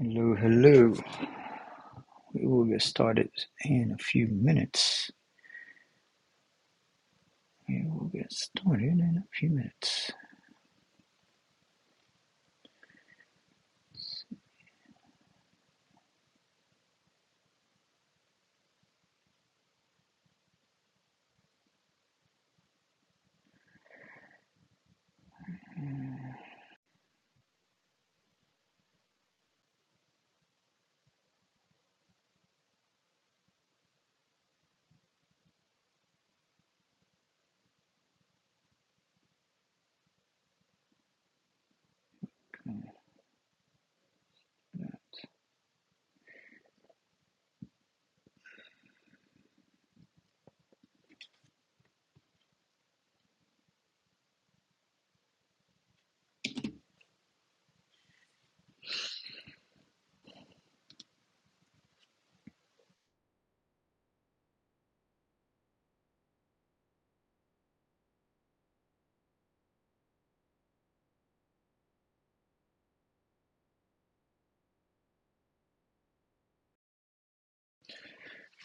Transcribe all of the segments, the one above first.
Hello, hello. We will get started in a few minutes. We will get started in a few minutes.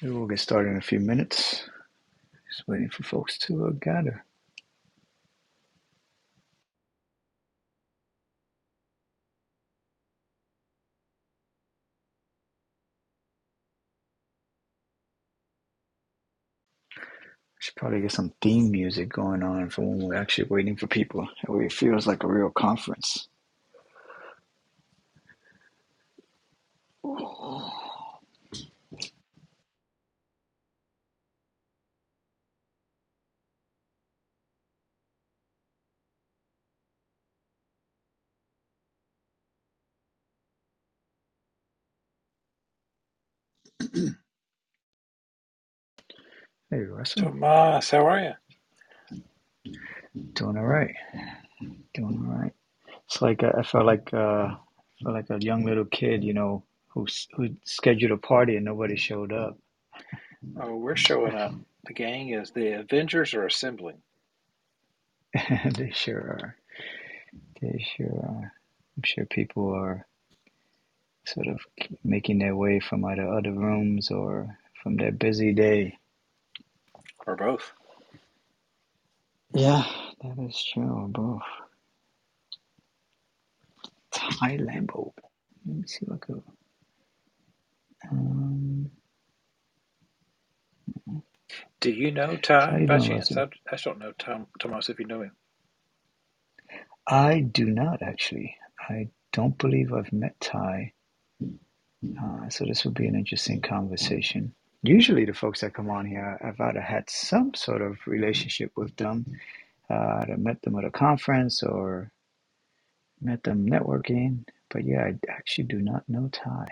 We will get started in a few minutes. Just waiting for folks to uh, gather. Should probably get some theme music going on for when we're actually waiting for people. It feels like a real conference. Hey, Russell. Tomas, how are you? Doing all right. Doing all right. It's like uh, I felt like uh, I felt like a young little kid, you know, who who scheduled a party and nobody showed up. Oh, we're showing up. The gang is the Avengers are assembling. they sure are. They sure are. I'm sure people are sort of making their way from either other rooms or from their busy day. Or both. Yeah, that is true. Both. Taiye Lambo. Let me see what I go. Um, Do you know Ty by chance? I, don't know Tom, Tomas if you know him. I do not actually. I don't believe I've met Ty. Uh, so this will be an interesting conversation. Usually, the folks that come on here, I've either had some sort of relationship with them, uh, either met them at a conference or met them networking. But yeah, I actually do not know Ty.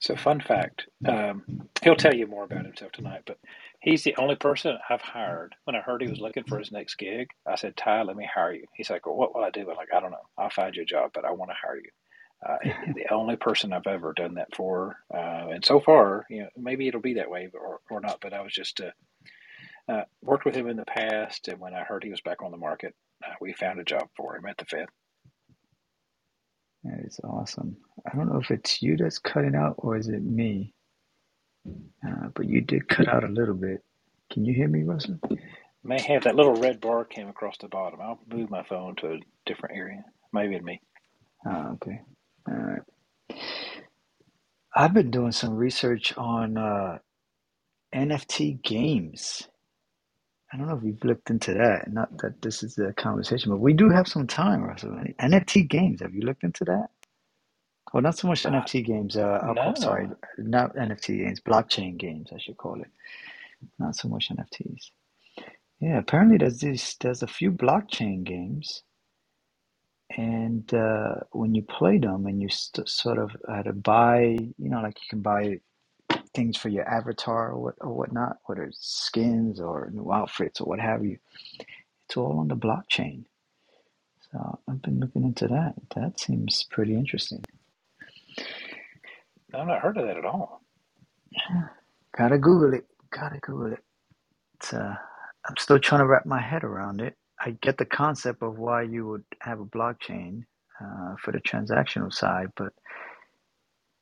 So, fun fact um, he'll tell you more about himself tonight, but he's the only person I've hired. When I heard he was looking for his next gig, I said, Ty, let me hire you. He's like, Well, what will I do? I'm like, I don't know. I'll find you a job, but I want to hire you. Uh, the only person I've ever done that for, uh, and so far, you know, maybe it'll be that way or, or not. But I was just uh, uh, worked with him in the past, and when I heard he was back on the market, uh, we found a job for him at the Fed. That is awesome. I don't know if it's you that's cutting out or is it me, uh, but you did cut out a little bit. Can you hear me, Russell? May have that little red bar came across the bottom. I'll move my phone to a different area. Maybe it me. Ah, okay. All right. I've been doing some research on uh, NFT games. I don't know if you've looked into that. Not that this is a conversation, but we do have some time, Russell. NFT games. Have you looked into that? Well, not so much Uh, NFT games. Uh, I'll call, sorry, not NFT games. Blockchain games, I should call it. Not so much NFTs. Yeah, apparently there's this. There's a few blockchain games, and uh, when you play them, and you st- sort of uh, to buy, you know, like you can buy things for your avatar or what or whatnot, whether it's skins or new outfits or what have you. It's all on the blockchain. So I've been looking into that. That seems pretty interesting. I've not heard of that at all. Gotta Google it. Gotta Google it. It's, uh, I'm still trying to wrap my head around it. I get the concept of why you would have a blockchain. uh, for the transactional side, but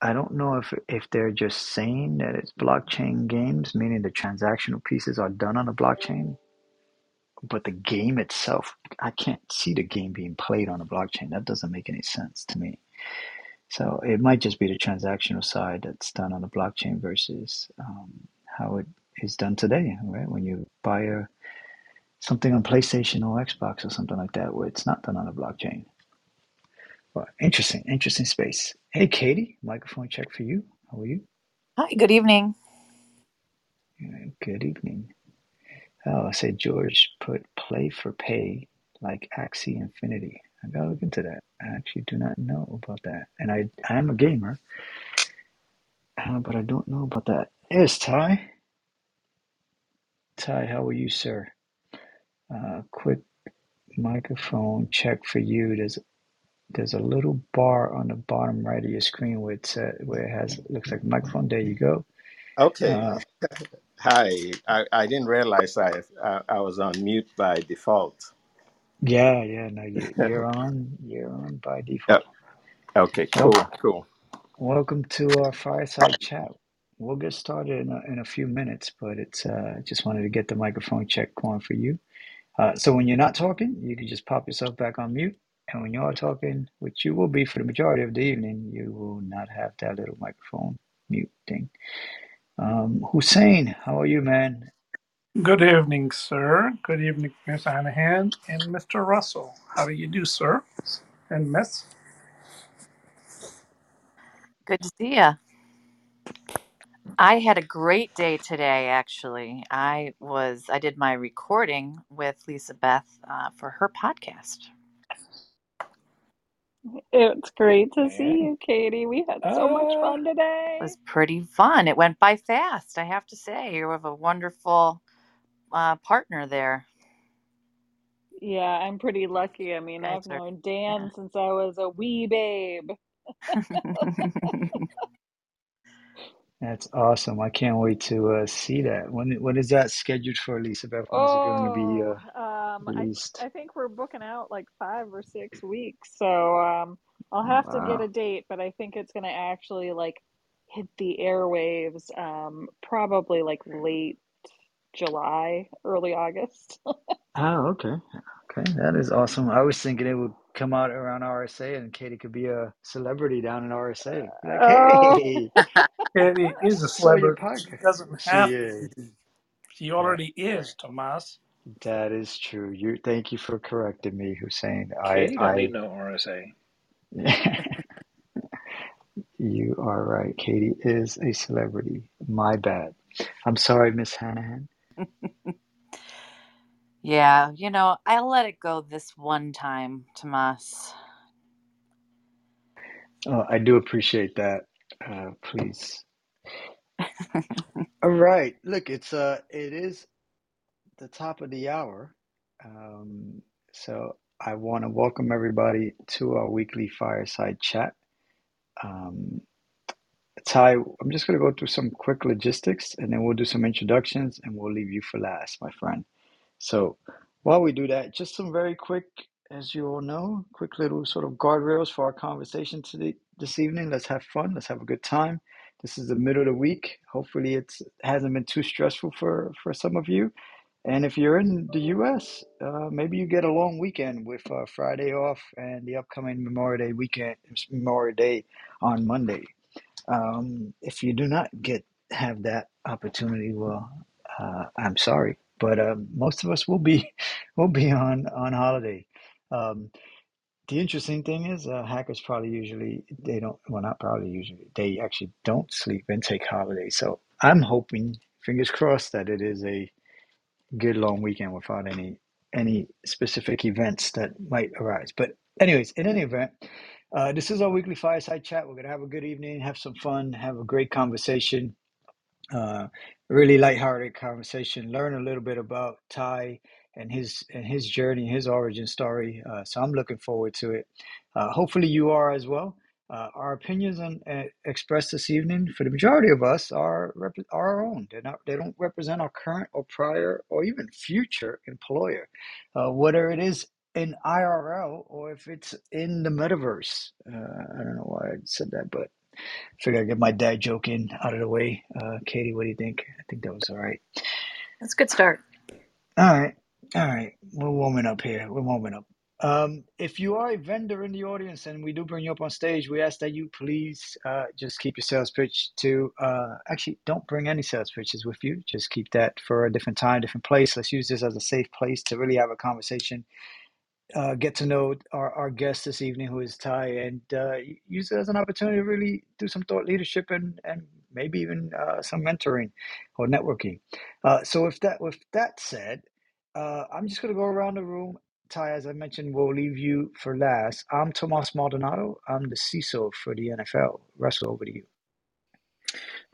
I don't know if if they're just saying that it's blockchain games, meaning the transactional pieces are done on the blockchain, but the game itself, I can't see the game being played on a blockchain. That doesn't make any sense to me. So it might just be the transactional side that's done on the blockchain versus um, how it is done today, right? When you buy a something on PlayStation or Xbox or something like that, where it's not done on a blockchain. Well, interesting, interesting space. Hey, Katie, microphone check for you. How are you? Hi, good evening. Yeah, good evening. Oh, I said George put play for pay like Axie Infinity. I gotta look into that. I actually do not know about that. And I, I am a gamer, uh, but I don't know about that. Here's Ty. Ty, how are you, sir? Uh, quick microphone check for you. There's there's a little bar on the bottom right of your screen where it says, where it has looks like a microphone. There you go. Okay. Uh, Hi. I, I didn't realize I, I I was on mute by default. yeah, yeah. No, you, you're on. You're on by default. Yep. Okay. Cool. Welcome, Cool. welcome to our fireside chat. We'll get started in a, in a few minutes, but it's uh, just wanted to get the microphone check going for you. Uh, so when you're not talking, you can just pop yourself back on mute. And when you are talking, which you will be for the majority of the evening, you will not have that little microphone mute thing. Um, Hussein, how are you, man? Good evening, sir. Good evening, Miss Hanahan and Mr. Russell. How do you do, sir? And Miss? Good to see you. I had a great day today, actually. I was I did my recording with Lisa Beth uh, for her podcast. It's great to see Yeah. you, Katie. We had so much fun It today. was pretty fun. It went by fast, I have to say. You have a wonderful uh, partner there. Yeah, I'm pretty lucky. I mean, Guys I've are known Dan since I was a wee babe. yeah. That's awesome. I can't wait to uh, see that. When when is that scheduled for? When is it going to be Oh, uh, um, I released? I think we're booking out like five or six weeks, so um, I'll Oh, have to get a date, but I think it's gonna actually like hit the airwaves um, probably like late July, early August. Oh, okay. Okay, that is awesome. I was thinking it would come out around RSA and Katie could be a celebrity down in RSA. Like, Oh. hey, Katie is a saw your celebrity. She podcast. doesn't She have to is. She That already is, Tomas. that is true. You thank you for correcting me, Hussein. I Katie don't need I no RSA. you are right. Katie is a celebrity. My bad. I'm sorry, Miss Hanahan. Yeah, you know, I let it go this one time, Tomas. Oh, I do appreciate that. Uh, please. All right. Look, it's uh, it is the top of the hour. Um, so I want to welcome everybody to our weekly fireside chat. Um, Ty, I'm just going to go through some quick logistics and then we'll do some introductions and we'll leave you for last, my friend. So while we do that, just some very quick, as you all know, quick little sort of guardrails for our conversation today this evening. Let's have fun. Let's have a good time. This is the middle of the week. Hopefully, it hasn't been too stressful for for some of you. And if you're in the U.S., uh, maybe you get a long weekend with uh, Friday off and the upcoming Memorial Day weekend, Memorial Day on Monday. Um, if you do not get have that opportunity, well, uh, I'm sorry, but um, most of us will be will be on on holiday. Um, the interesting thing is, uh, hackers probably usually they don't. Well, not probably usually they actually don't sleep and take holidays. So I'm hoping, fingers crossed, that it is a good long weekend without any any specific events that might arise. But anyways, in any event, uh, this is our weekly fireside chat. We're gonna have a good evening, have some fun, have a great conversation uh, really lighthearted conversation. Learn a little bit about Ty and his and his journey, his origin story. Uh, so I'm looking forward to it. Uh, hopefully you are as well. Uh, our opinions on, uh, expressed this evening, for the majority of us, are rep- are our own. They're not. They don't represent our current or prior or even future employer. Uh, whether it is in IRL or if it's in the metaverse. Uh, I don't know why I said that, but figure I'd get my dad joke in out of the way. Uh, Katie, what do you think? I think that was all right. That's a good start. All right, all right. We're warming up here. We're warming up. Um, if you are a vendor in the audience and we do bring you up on stage, we ask that you please uh, just keep your sales pitch to uh, actually don't bring any sales pitches with you. Just keep that for a different time, different place. Let's use this as a safe place to really have a conversation uh, get to know our, our guest this evening, who is Ty, and uh, use it as an opportunity to really do some thought leadership and, and maybe even uh, some mentoring or networking. Uh, so, if that with that said, uh, I'm just going to go around the room. Ty, as I mentioned, we'll leave you for last. I'm Tomas Maldonado. I'm the CISO for the NFL. Russell, over to you.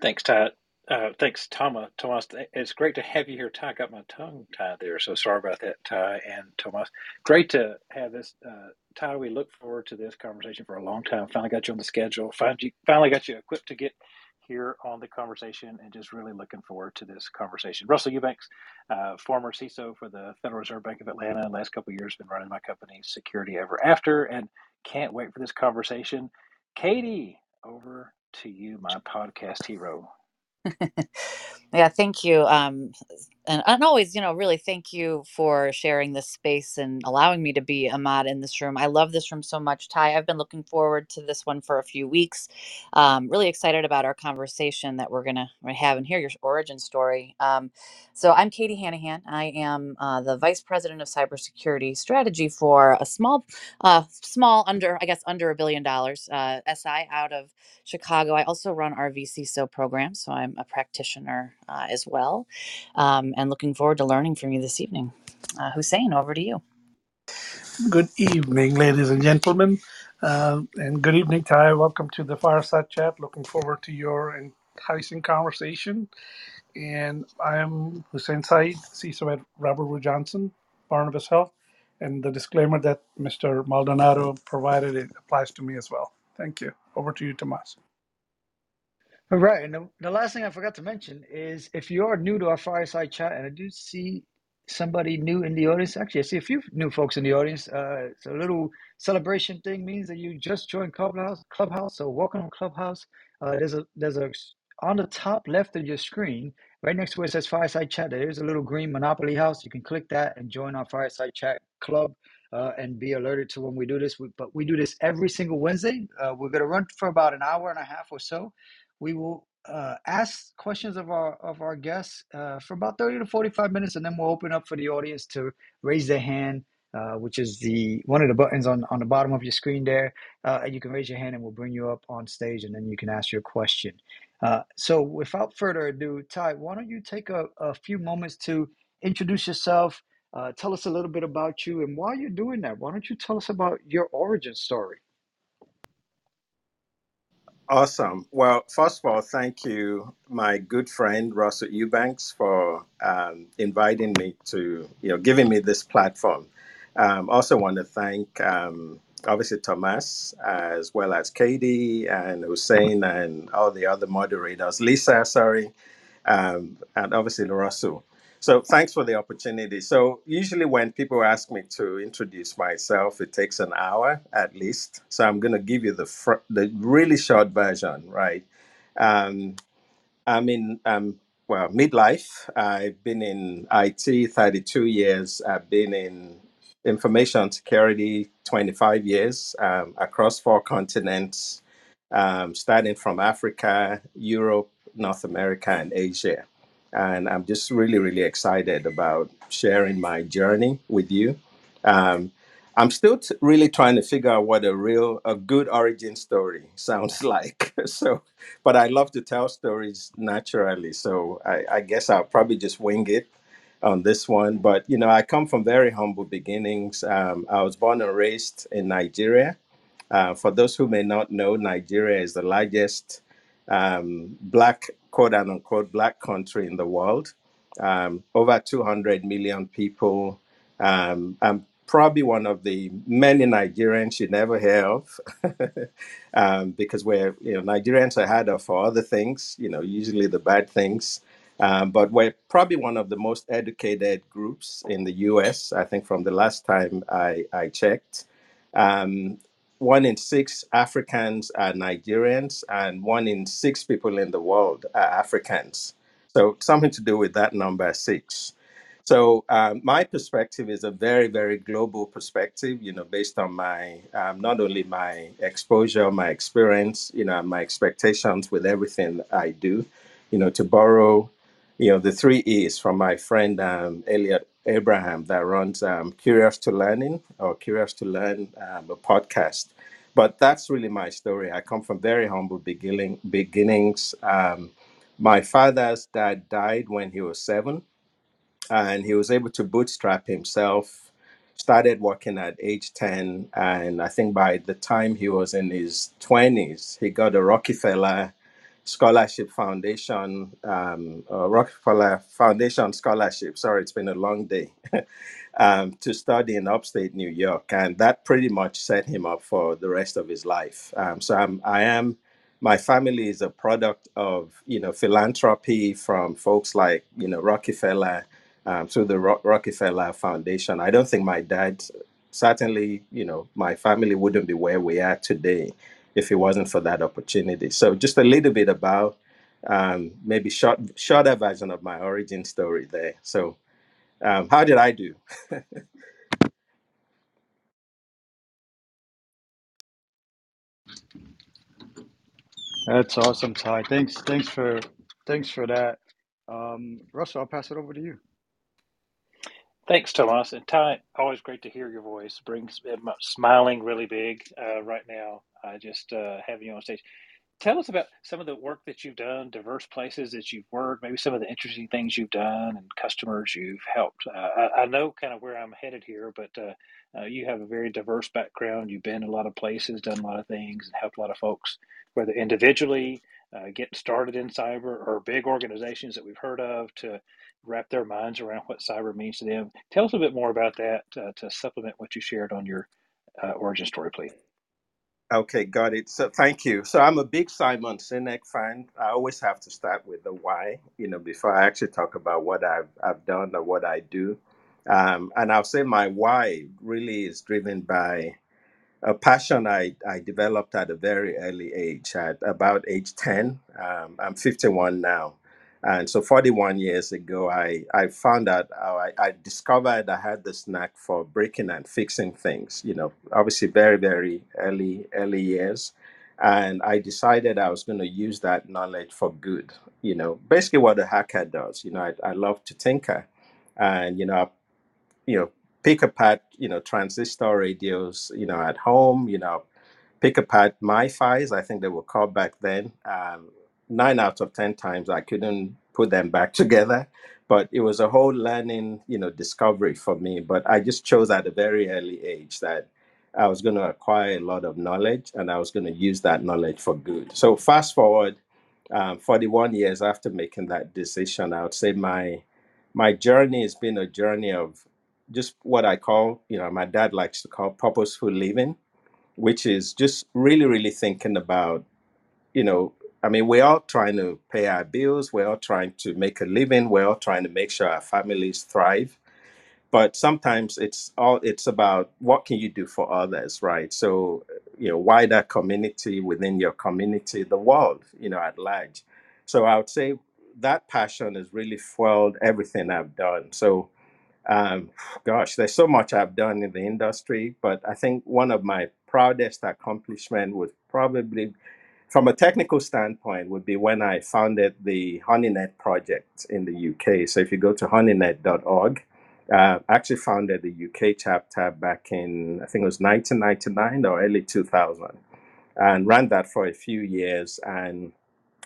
Thanks, Ty. Uh, thanks, Thomas. Thomas, it's great to have you here. Ty got my tongue tied there, so sorry about that, Ty and Thomas. Great to have this, uh, Ty. We look forward to this conversation for a long time. Finally got you on the schedule. Finally, finally got you equipped to get here on the conversation, and just really looking forward to this conversation. Russell Eubanks, uh, former CISO for the Federal Reserve Bank of Atlanta, last couple years been running my company, Security Ever After, and can't wait for this conversation. Katie, over to you, my podcast hero. yeah, thank you. Um, and, and always, you know, really thank you for sharing this space and allowing me to be a mod in this room. I love this room so much, Ty. I've been looking forward to this one for a few weeks. Um, really excited about our conversation that we're to have and hear your origin story. Um, so, I'm Katie Hanahan. I am uh, the Vice President of Cybersecurity Strategy for a small, uh, small under, I guess, under a billion dollars uh, SI out of Chicago. I also run our VCSO program, so I'm a practitioner uh, as well, um, and looking forward to learning from you this evening. Uh, Hussein, over to you. Good evening, ladies and gentlemen, uh, and good evening, Ty. Welcome to the Fireside Chat. Looking forward to your enticing conversation. And I'm Hussein Syed, CISO at Robert Wood Johnson, Barnabas Health. And the disclaimer that Mr. Maldonado provided it applies to me as well. Thank you. Over to you, Tomas. All right, and the, the last thing I forgot to mention is if you are new to our fireside chat, and I do see somebody new in the audience. Actually, I see a few new folks in the audience. Uh, it's a little celebration thing means that you just joined Clubhouse. Clubhouse, so welcome to Clubhouse. Uh, there's a there's a on the top left of your screen, right next to where it says Fireside Chat. There's a little green Monopoly House. You can click that and join our Fireside Chat club. Uh, and be alerted to when we do this. We, but we do this every single Wednesday. Uh, we're going to run for about an hour and a half or so we will uh, ask questions of our of our guests uh, for about 30 to 45 minutes and then we'll open up for the audience to raise their hand uh, which is the one of the buttons on, on the bottom of your screen there. Uh, you can raise your hand and we'll bring you up on stage and then you can ask your question. Uh, so without further ado ty why don't you take a, a few moments to introduce yourself uh, tell us a little bit about you and why you're doing that? Why don't you tell us about your origin story Awesome. Well, first of all, thank you, my good friend Russell Eubanks, for um, inviting me to, you know, giving me this platform. Um, also, want to thank um, obviously Thomas as well as Katie and Hussein and all the other moderators, Lisa, sorry, um, and obviously Russell. So thanks for the opportunity. So usually when people ask me to introduce myself, it takes an hour at least. So I'm going to give you the fr- the really short version, right? Um, I'm in um, well midlife. I've been in IT 32 years. I've been in information security 25 years um, across four continents, um, starting from Africa, Europe, North America, and Asia. And I'm just really, really excited about sharing my journey with you. Um, I'm still t- really trying to figure out what a real, a good origin story sounds like. So, but I love to tell stories naturally. So I, I guess I'll probably just wing it on this one. But you know, I come from very humble beginnings. Um, I was born and raised in Nigeria. Uh, for those who may not know, Nigeria is the largest um, black, quote unquote, black country in the world. Um, over 200 million people. Um, I'm probably one of the many Nigerians you never hear of um, because we're, you know, Nigerians are had of for other things, you know, usually the bad things. Um, but we're probably one of the most educated groups in the US, I think, from the last time I, I checked. Um, one in six Africans are Nigerians, and one in six people in the world are Africans. So, something to do with that number six. So, um, my perspective is a very, very global perspective, you know, based on my um, not only my exposure, my experience, you know, my expectations with everything I do, you know, to borrow you know, the three E's from my friend um, Elliot Abraham that runs um, Curious to Learning or Curious to Learn, um, a podcast. But that's really my story. I come from very humble beginning, beginnings. Um, my father's dad died when he was seven, and he was able to bootstrap himself. Started working at age 10, and I think by the time he was in his 20s, he got a Rockefeller Scholarship Foundation, um, uh, Rockefeller Foundation Scholarship. Sorry, it's been a long day. um, to study in upstate New York, and that pretty much set him up for the rest of his life. Um, so I'm, I am, my family is a product of you know philanthropy from folks like you know Rockefeller um, through the Ro- Rockefeller Foundation. I don't think my dad, certainly you know my family wouldn't be where we are today if it wasn't for that opportunity. So just a little bit about um, maybe short shorter version of my origin story there. So um, how did I do? That's awesome, Ty. Thanks, thanks for thanks for that. Um, Russell, I'll pass it over to you. Thanks, Tomas. And Ty, always great to hear your voice. Brings smiling really big uh, right now. I just uh, having you on stage. Tell us about some of the work that you've done, diverse places that you've worked, maybe some of the interesting things you've done and customers you've helped. Uh, I, I know kind of where I'm headed here, but uh, uh, you have a very diverse background. You've been a lot of places, done a lot of things, and helped a lot of folks, whether individually, uh, getting started in cyber, or big organizations that we've heard of to wrap their minds around what cyber means to them. Tell us a bit more about that uh, to supplement what you shared on your uh, origin story, please. Okay, got it. So thank you. So I'm a big Simon Sinek fan. I always have to start with the why, you know, before I actually talk about what I've I've done or what I do. Um, and I'll say my why really is driven by a passion I, I developed at a very early age, at about age 10. Um, I'm 51 now. And so 41 years ago, I, I found out, I, I discovered I had this knack for breaking and fixing things, you know, obviously very, very early, early years. And I decided I was going to use that knowledge for good, you know, basically what a hacker does. You know, I, I love to tinker. And, you know, you know, pick apart, you know, transistor radios, you know, at home, you know, pick apart MiFi's, I think they were called back then. Um, nine out of 10 times I couldn't put them back together, but it was a whole learning, you know, discovery for me. But I just chose at a very early age that I was going to acquire a lot of knowledge and I was going to use that knowledge for good. So fast forward um, 41 years after making that decision, I would say my my journey has been a journey of just what I call, you know, my dad likes to call purposeful living, which is just really, really thinking about, you know, I mean, we're all trying to pay our bills, we're all trying to make a living, we're all trying to make sure our families thrive. But sometimes it's all it's about what can you do for others, right? So, you know, wider community within your community, the world, you know, at large. So I would say that passion has really fueled everything I've done. So um, gosh, there's so much I've done in the industry, but I think one of my proudest accomplishment was probably, from a technical standpoint, would be when I founded the HoneyNet project in the UK. So if you go to honeynet.org, uh, I actually founded the UK chapter back in I think it was 1999 or early 2000, and ran that for a few years. And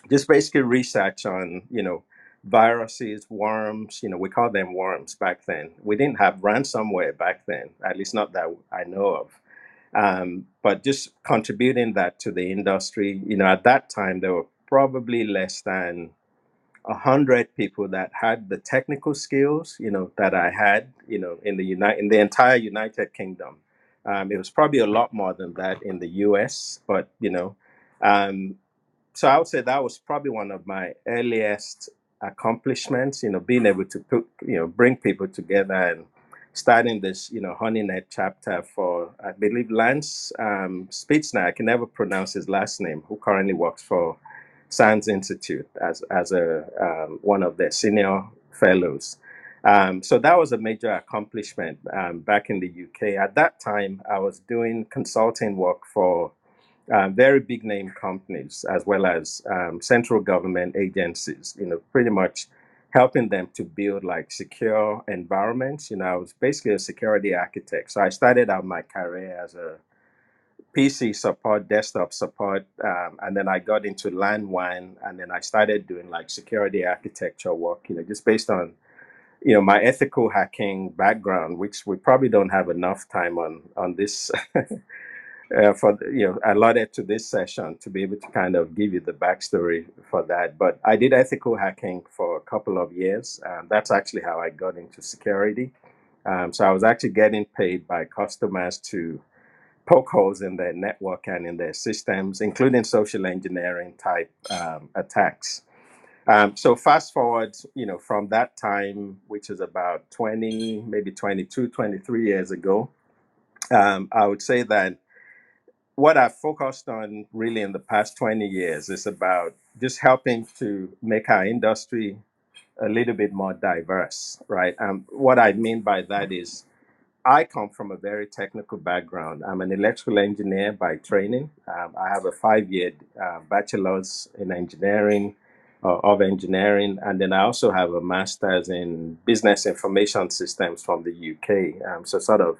just basically research on you know viruses worms you know we call them worms back then we didn't have ransomware back then at least not that i know of um, but just contributing that to the industry you know at that time there were probably less than a hundred people that had the technical skills you know that i had you know in the united in the entire united kingdom um, it was probably a lot more than that in the us but you know um, so I would say that was probably one of my earliest accomplishments. You know, being able to put you know bring people together and starting this you know HoneyNet chapter for I believe Lance um, Spitzner. I can never pronounce his last name. Who currently works for SANS Institute as as a um, one of their senior fellows. Um, so that was a major accomplishment um, back in the UK. At that time, I was doing consulting work for uh, very big name companies as well as um, central government agencies. You know, pretty much helping them to build like secure environments. You know, I was basically a security architect. So I started out my career as a PC support, desktop support, um, and then I got into LAN WAN, and then I started doing like security architecture work. You know, just based on you know my ethical hacking background, which we probably don't have enough time on on this uh, for you know allotted to this session to be able to kind of give you the backstory for that. But I did ethical hacking for a couple of years. Um, that's actually how I got into security. Um, so I was actually getting paid by customers to poke holes in their network and in their systems, including social engineering type um, attacks. Um, so fast forward, you know, from that time, which is about 20, maybe 22, 23 years ago, um, I would say that what I've focused on really in the past 20 years is about just helping to make our industry a little bit more diverse, right? Um, what I mean by that is I come from a very technical background. I'm an electrical engineer by training. Um, I have a five year uh, bachelor's in engineering, uh, of engineering, and then I also have a master's in business information systems from the UK. Um, so, sort of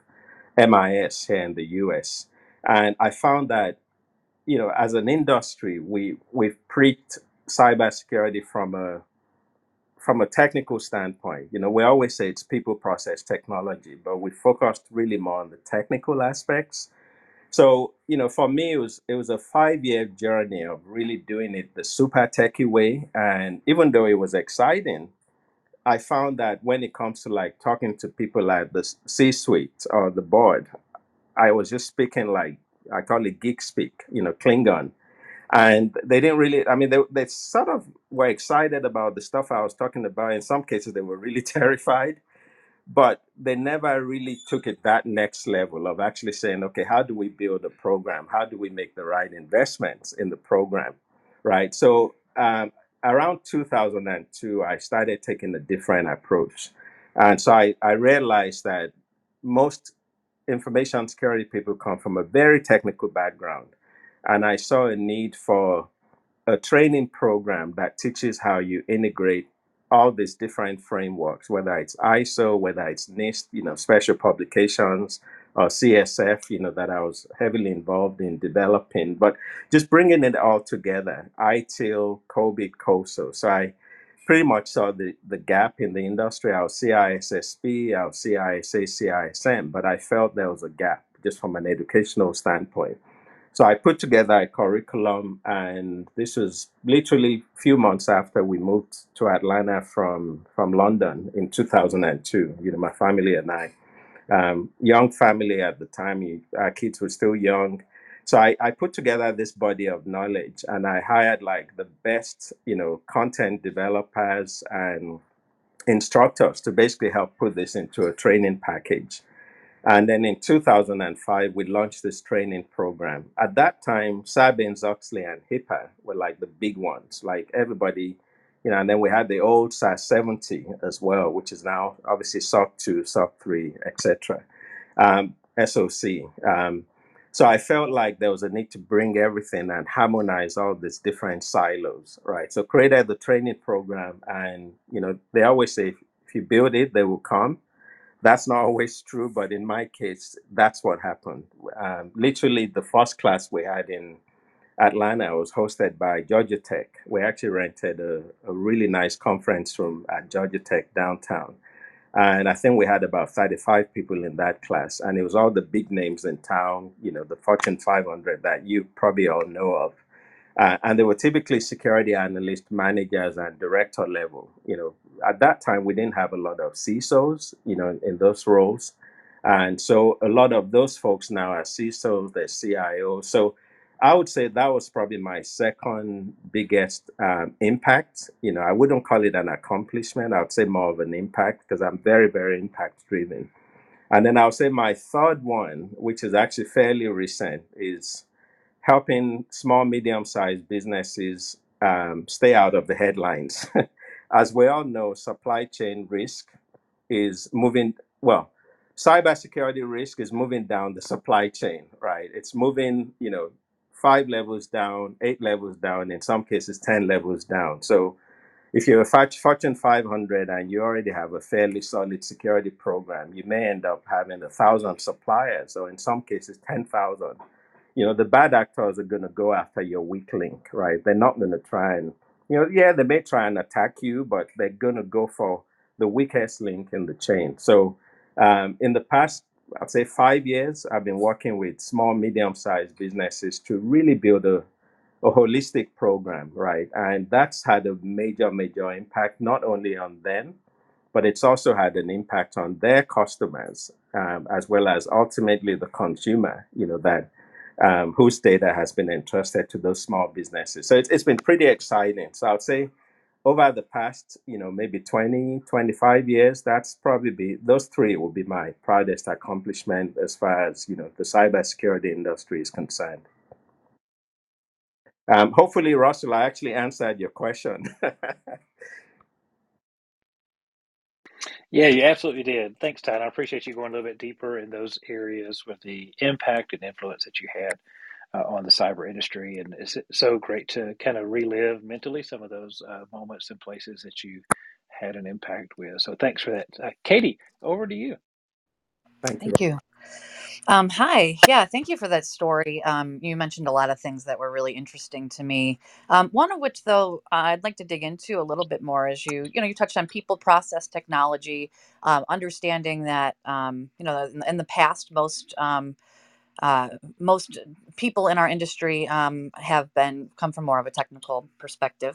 MIS here in the US. And I found that, you know, as an industry, we, we've preached cybersecurity from a from a technical standpoint, you know, we always say it's people, process, technology, but we focused really more on the technical aspects. So, you know, for me, it was it was a five year journey of really doing it the super techie way, and even though it was exciting, I found that when it comes to like talking to people at the C suite or the board, I was just speaking like I call it geek speak, you know, Klingon. And they didn't really i mean they, they sort of were excited about the stuff i was talking about. In some cases they were really terrified but they never really took it that next level of actually saying okay how do we build a program? How do we make the right investments in the program? Right? So um, around 2002 i started taking a different approach. And so i, I realized that most information security people come from a very technical background and i saw a need for a training program that teaches how you integrate all these different frameworks, whether it's ISO, whether it's NIST, you know, special publications, or CSF, you know, that I was heavily involved in developing, but just bringing it all together, ITIL, COBIT, COSO. So I pretty much saw the, the gap in the industry. I was CISSP, I was CISA, CISM, but I felt there was a gap just from an educational standpoint. So I put together a curriculum, and this was literally a few months after we moved to Atlanta from from London in 2002. You know, my family and I, um, young family at the time, you- our kids were still young. So I, I put together this body of knowledge, and I hired like the best, you know, content developers and instructors to basically help put this into a training package and then in 2005, we launched this training program. At that time, Sarbanes Oxley and HIPAA were like the big ones. Like everybody, you know, and then we had the old SAS 70 as well, which is now obviously SOC 2, SOC 3, etc. Um, SOC. Um, so I felt like there was a need to bring everything and harmonize all these different silos, right? So created the training program, and you know, they always say if you build it, they will come that's not always true, but in my case, that's what happened. Um, literally, the first class we had in Atlanta was hosted by Georgia Tech. We actually rented a, a really nice conference room at Georgia Tech downtown. And I think we had about 35 people in that class. And it was all the big names in town, you know, the Fortune 500 that you probably all know of. Uh, and they were typically security analyst managers and director level. You know, at that time we didn't have a lot of CISOs, you know, in those roles, and so a lot of those folks now are CISOs, they're CIOs. So I would say that was probably my second biggest um, impact. You know, I wouldn't call it an accomplishment. I would say more of an impact because I'm very, very impact driven. And then I would say my third one, which is actually fairly recent, is helping small, medium sized businesses um, stay out of the headlines. As we all know, supply chain risk is moving, well, cybersecurity risk is moving down the supply chain, right? It's moving, you know, five levels down, eight levels down, in some cases, 10 levels down. So if you're a Fortune 500 and you already have a fairly solid security program, you may end up having a thousand suppliers, or in some cases, 10,000 you know the bad actors are going to go after your weak link right? They're not going to try and you know yeah they may try and attack you but they're going to go for the weakest link in the chain. So um, in the past i'd say five years i've been working with small medium sized businesses to really build a, a holistic program right? And that's had a major major impact not only on them but it's also had an impact on their customers um, as well as ultimately the consumer you know that um, whose data has been entrusted to those small businesses. So it's, it's been pretty exciting. So i'd say over the past you know maybe 20 25 years that's probably be those three will be my proudest accomplishment as far as you know the cybersecurity industry is concerned um, hopefully russell i actually answered your question Yeah, you absolutely did. Thanks, Todd. I appreciate you going a little bit deeper in those areas with the impact and influence that you had uh, on the cyber industry. And it's so great to kind of relive mentally some of those uh, moments and places that you had an impact with. So thanks for that. Uh, Katie, over to you. thank you Thank you. Um, hi. Yeah, thank you for that story. Um, you mentioned a lot of things that were really interesting to me. Um, one of which, though, I'd like to dig into a little bit more as you, you know, you touched on people, process, technology, um, understanding that, um, you know, in, in the past, most um, uh, most people in our industry um, have been come from more of a technical perspective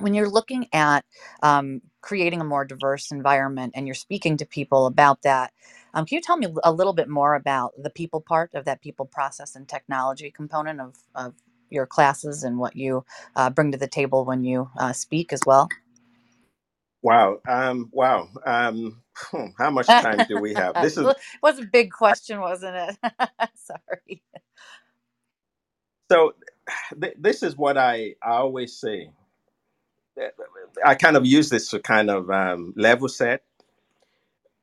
when you're looking at um, creating a more diverse environment and you're speaking to people about that, um, can you tell me a little bit more about the people part of that people process and technology component of, of your classes and what you uh, bring to the table when you uh, speak as well? Wow um, wow um, hmm, how much time do we have this is it was a big question, wasn't it? Sorry. so th- this is what I, I always say I kind of use this to kind of um, level set.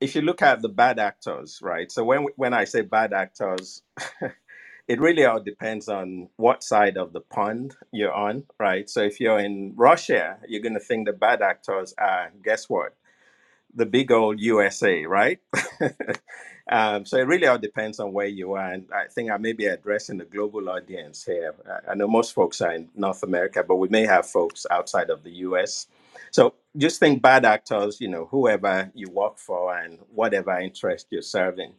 If you look at the bad actors, right? So when when I say bad actors, it really all depends on what side of the pond you're on, right? So if you're in Russia, you're going to think the bad actors are, guess what? the big old USA, right? um, so it really all depends on where you are. And I think I may be addressing the global audience here. I I know most folks are in North America, but we may have folks outside of the US. So just think bad actors, you know, whoever you work for and whatever interest you're serving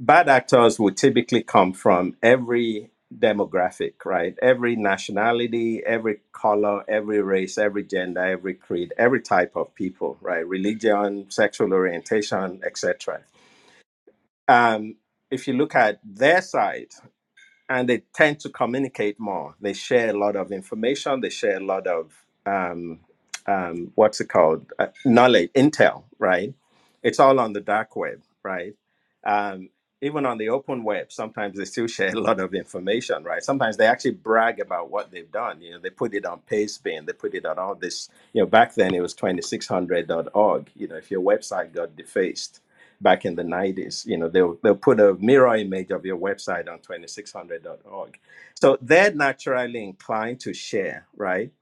bad actors would typically come from every demographic, right? Every nationality, every color, every race, every gender, every creed, every type of people, right? Religion, sexual orientation, etc. Um, if you look at their side, and they tend to communicate more. They share a lot of information. They share a lot of um, um, what's it called? Uh, knowledge, intel, right? It's all on the dark web, right? Um, even on the open web, sometimes they still share a lot of information, right? Sometimes they actually brag about what they've done. You know, they put it on Pastebin, they put it on all this. You know, back then it was 2600.org. You know, if your website got defaced, back in the 90s. You know, they'll, they'll put a mirror image of your website on 2600.org. So they're naturally inclined to share, right?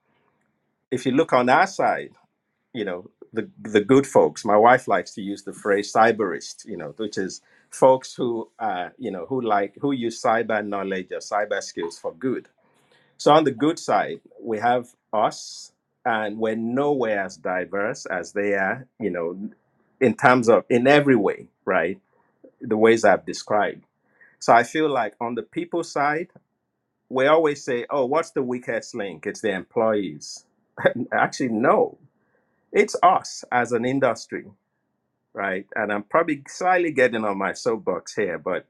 If you look on our side, you know, the, the good folks, my wife likes to use the phrase cyberist, you know, which is folks who, uh, you know, who like, who use cyber knowledge or cyber skills for good. So on the good side, we have us, and we're nowhere as diverse as they are, you know, in terms of in every way, right? the ways I've described. So I feel like on the people side, we always say, oh, what's the weakest link? It's the employees. Actually, no, it's us as an industry, right? And I'm probably slightly getting on my soapbox here, but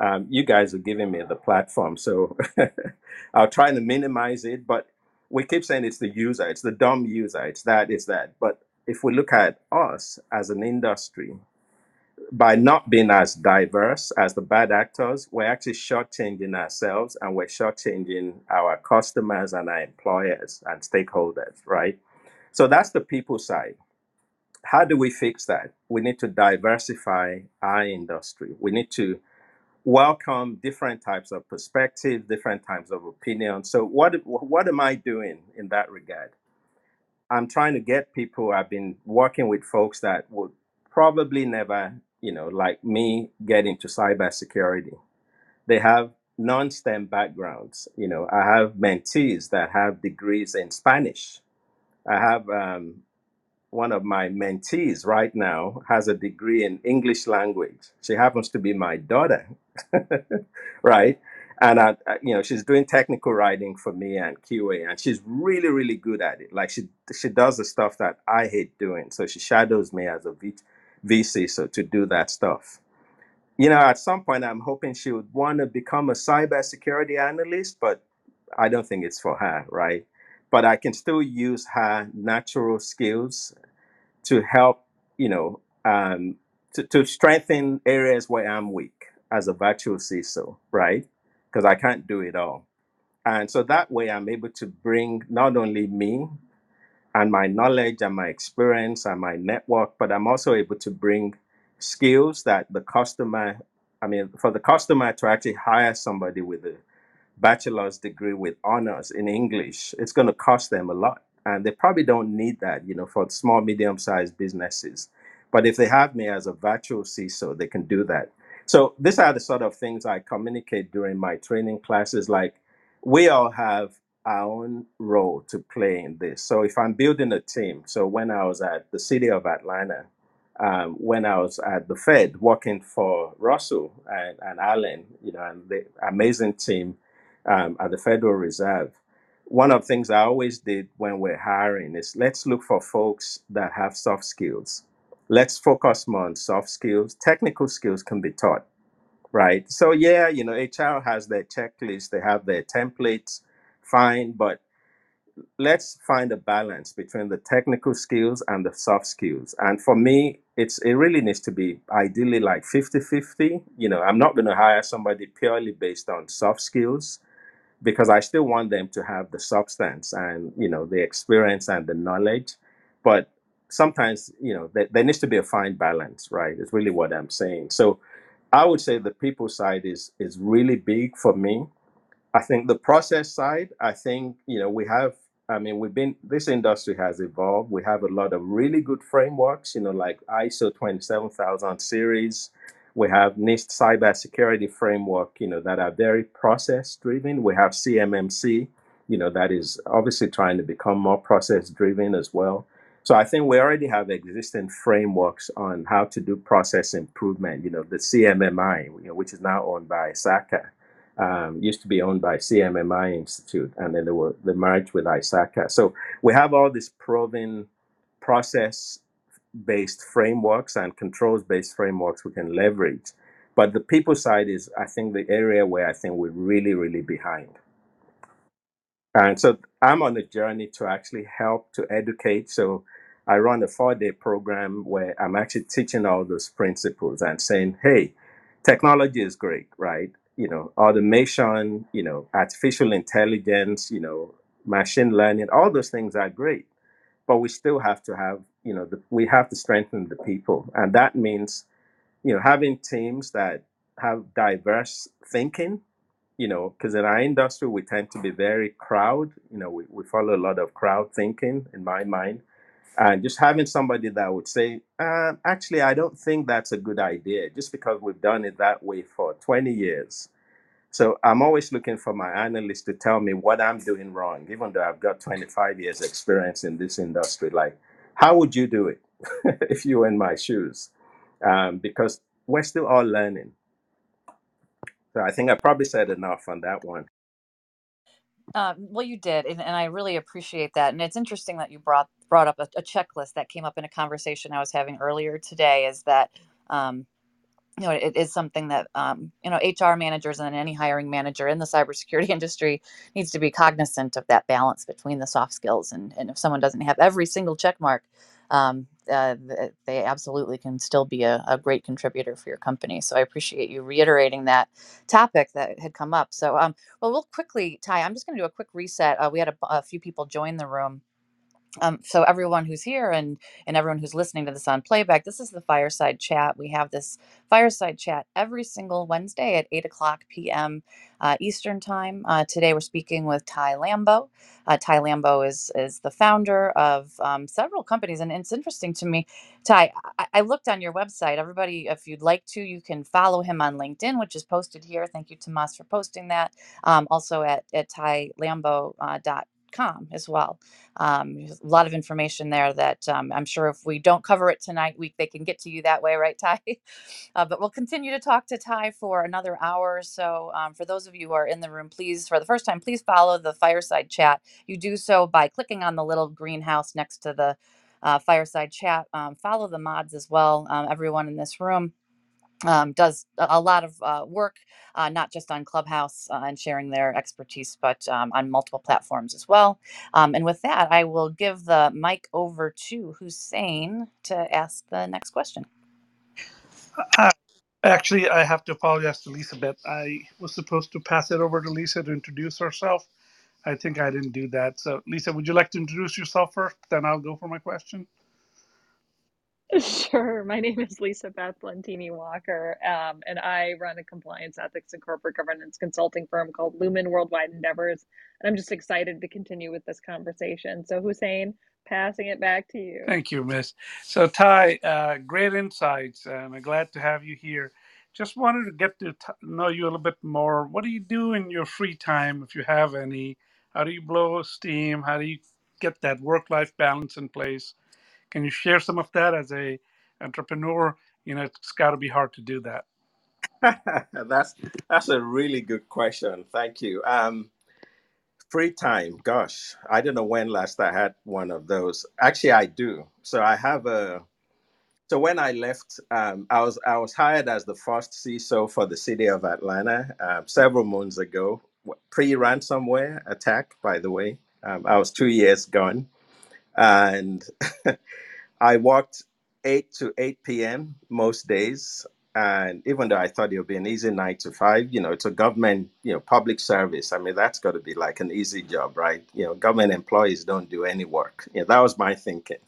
Um, you guys are giving me the platform, so I'll try to minimize it. But we keep saying it's the user, it's the dumb user, it's that, it's that. But if we look at us as an industry, by not being as diverse as the bad actors, we're actually shortchanging ourselves and we're shortchanging our customers and our employers and stakeholders, right? So that's the people side. How do we fix that? We need to diversify our industry. We need to welcome different types of perspectives, different types of opinions. So what what am I doing in that regard? I'm trying to get people. I've been working with folks that would probably never, you know, like me, get into cybersecurity. They have non-STEM backgrounds. You know, I have mentees that have degrees in Spanish. I have um, one of my mentees right now has a degree in English language. She happens to be my daughter, right? And I, you know, she's doing technical writing for me and QA, and she's really, really good at it. Like she she does the stuff that I hate doing. So she shadows me as a V, VC, so to do that stuff. You know, at some point, I'm hoping she would want to become a cybersecurity analyst, but I don't think it's for her, right? But I can still use her natural skills to help, you know, um, to, to strengthen areas where I'm weak as a virtual CISO, right? Because I can't do it all. And so that way I'm able to bring not only me and my knowledge and my experience and my network, but I'm also able to bring skills that the customer, I mean, for the customer to actually hire somebody with a bachelor's degree with honors in English, it's going to cost them a lot. And they probably don't need that, you know, for small, medium sized businesses. But if they have me as a virtual CISO, they can do that. So these are the sort of things I communicate during my training classes. Like we all have our own role to play in this. So if I'm building a team, so when I was at the city of Atlanta, um, when I was at the Fed working for Russell and, and Allen, you know, and the amazing team um, at the Federal Reserve, one of the things I always did when we're hiring is let's look for folks that have soft skills. Let's focus more on soft skills. Technical skills can be taught, right? So, yeah, you know, HR has their checklist, they have their templates, fine, but let's find a balance between the technical skills and the soft skills. And for me, it's it really needs to be ideally like fifty-fifty. You know, I'm not going to hire somebody purely based on soft skills because I still want them to have the substance and you know the experience and the knowledge, but sometimes you know there, there needs to be a fine balance, right? Is really what I'm saying. So I would say the people side is is really big for me I think the process side, I think, you know, we have, I mean, we've been, this industry has evolved. We have a lot of really good frameworks, you know, like ISO 27000 series. We have NIST cybersecurity framework, you know, that are very process driven. We have CMMC, you know, that is obviously trying to become more process driven as well. So I think we already have existing frameworks on how to do process improvement, you know, the CMMI, you know, which is now owned by SACA um, used to be owned by CMMI Institute, and then they were they merged with ISACA. So we have all these proven process-based frameworks and controls-based frameworks we can leverage. But the people side is, I think, the area where I think we're really, really behind. And so I'm on a journey to actually help to educate. So I run a four day program where I'm actually teaching all those principles and saying, hey, technology is great, right? You know, automation, you know, artificial intelligence, you know, machine learning, all those things are great. But we still have to have, you know, the, we have to strengthen the people. And that means, you know, having teams that have diverse thinking you know, because in our industry we tend to be very crowd. You know, we, we follow a lot of crowd thinking in my mind. And just having somebody that would say, uh, actually, I don't think that's a good idea, just because we've done it that way for 20 years. So I'm always looking for my analyst to tell me what I'm doing wrong, even though I've got 25 years experience in this industry. Like, how would you do it if you were in my shoes? Um, because we're still all learning. So I think I probably said enough on that one. Um, well, you did, and, and I really appreciate that. And it's interesting that you brought brought up a, a checklist that came up in a conversation I was having earlier today. Is that um, you know, it is something that um, you know HR managers and any hiring manager in the cybersecurity industry needs to be cognizant of that balance between the soft skills and and if someone doesn't have every single check mark, um, uh, they absolutely can still be a, a great contributor for your company. So I appreciate you reiterating that topic that had come up. So um, well, we'll quickly, Ty. I'm just going to do a quick reset. Uh, we had a, a few people join the room um, so everyone who's here and and everyone who's listening to this on playback, this is the fireside chat. We have this fireside chat every single Wednesday at eight o'clock p.m. Uh, Eastern time. Uh, today we're speaking with Taiye Lambo. Uh, Taiye Lambo is is the founder of um, several companies, and it's interesting to me. Ty, I, I looked on your website. Everybody, if you'd like to, you can follow him on LinkedIn, which is posted here. Thank you, Tomas, for posting that. Um, also at at taiyelambo uh, com as well. Um, a lot of information there that um, I'm sure if we don't cover it tonight, we they can get to you that way, right, Ty? Uh, but we'll continue to talk to Ty for another hour or so. Um, for those of you who are in the room, please, for the first time, please follow the fireside chat. You do so by clicking on the little greenhouse next to the uh, fireside chat. Um, follow the mods as well, um, everyone in this room um, does a lot of uh, work, uh, not just on Clubhouse uh, and sharing their expertise, but um, on multiple platforms as well. Um, and with that, I will give the mic over to Hussein to ask the next question. Uh, actually, I have to apologize to Lisa, but I was supposed to pass it over to Lisa to introduce herself. I think I didn't do that. So, Lisa, would you like to introduce yourself first? Then I'll go for my question. Sure. My name is Lisa Beth Lentini Walker, um, and I run a compliance, ethics, and corporate governance consulting firm called Lumen Worldwide Endeavors. And I'm just excited to continue with this conversation. So, Hussein, passing it back to you. Thank you, Miss. So, Ty, uh, great insights, and I'm glad to have you here. Just wanted to get to t- know you a little bit more. What do you do in your free time, if you have any? How do you blow steam? How do you get that work-life balance in place? Can you share some of that as a entrepreneur? You know, it's got to be hard to do that. that's that's a really good question. Thank you. Um, free time. Gosh, I don't know when last I had one of those. Actually, I do. So I have a. So when I left, um, I was I was hired as the first CISO for the city of Atlanta um, several months ago. Pre ransomware attack, by the way. Um, I was two years gone, and I worked 8 to 8 p.m. most days. And even though I thought it would be an easy nine to five, you know, it's a government, you know, public service. I mean, that's got to be like an easy job, right? You know, government employees don't do any work. You know, that was my thinking.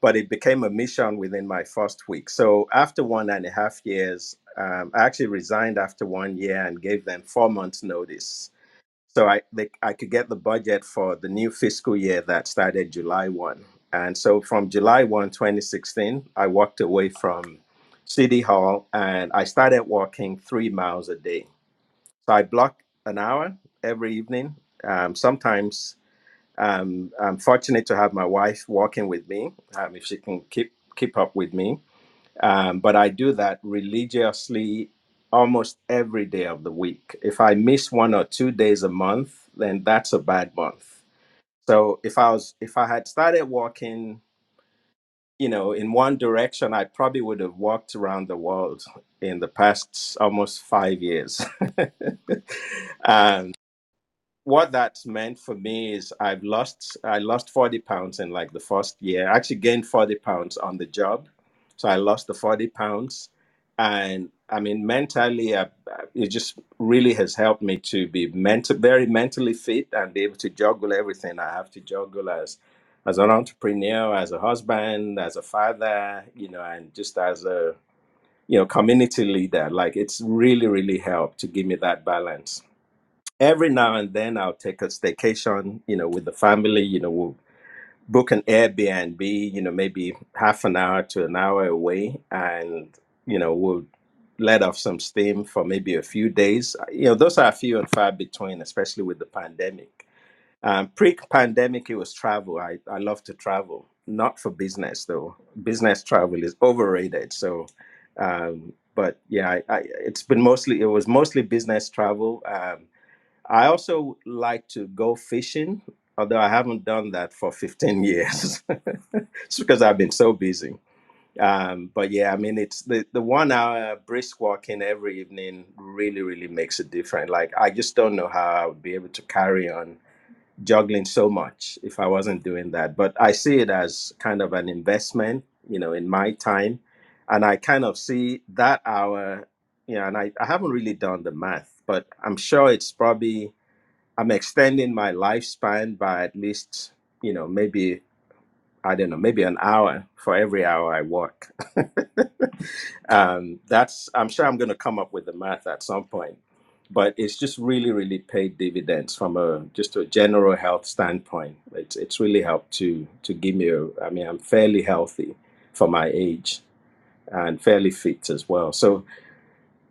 But it became a mission within my first week. So after one and a half years, um, I actually resigned after one year and gave them four months' notice so I they, I could get the budget for the new fiscal year that started July 1. And so from July 1, 2016, I walked away from City Hall and I started walking three miles a day. So I block an hour every evening. Um, sometimes um, I'm fortunate to have my wife walking with me um, if she can keep keep up with me. Um, but I do that religiously almost every day of the week. If I miss one or two days a month, then that's a bad month. So if I was if I had started walking, you know, in one direction, I probably would have walked around the world in the past almost five years. and what that's meant for me is I've lost I lost 40 pounds in like the first year. I actually gained 40 pounds on the job. So I lost the 40 pounds. And I mean, mentally, uh, it just really has helped me to be mental, very mentally fit and be able to juggle everything I have to juggle as as an entrepreneur, as a husband, as a father, you know, and just as a you know community leader. Like it's really, really helped to give me that balance every now and then I'll take a staycation, you know, with the family. You know, we'll book an Airbnb, you know, maybe half an hour to an hour away, and you know, we'll let off some steam for maybe a few days. You know, those are few and far between, especially with the pandemic. Um, pre-pandemic, it was travel. I I love to travel, not for business though. Business travel is overrated. So. Um, but yeah, I, I, it's been mostly it was mostly business travel. Um, I also like to go fishing, although I haven't done that for 15 years. it's because I've been so busy. Um, but yeah, I mean, it's the, the one hour brisk walking every evening really, really makes a difference. Like, I just don't know how I would be able to carry on juggling so much if I wasn't doing that. But I see it as kind of an investment, you know, in my time. And I kind of see that hour, you know, and I, I haven't really done the math, but I'm sure it's probably, I'm extending my lifespan by at least, you know, maybe I don't know, maybe an hour for every hour I work. um, that's I'm sure I'm going to come up with the math at some point, but it's just really, really paid dividends from a just a general health standpoint. It's it's really helped to to give me a. I mean, I'm fairly healthy for my age and fairly fit as well. So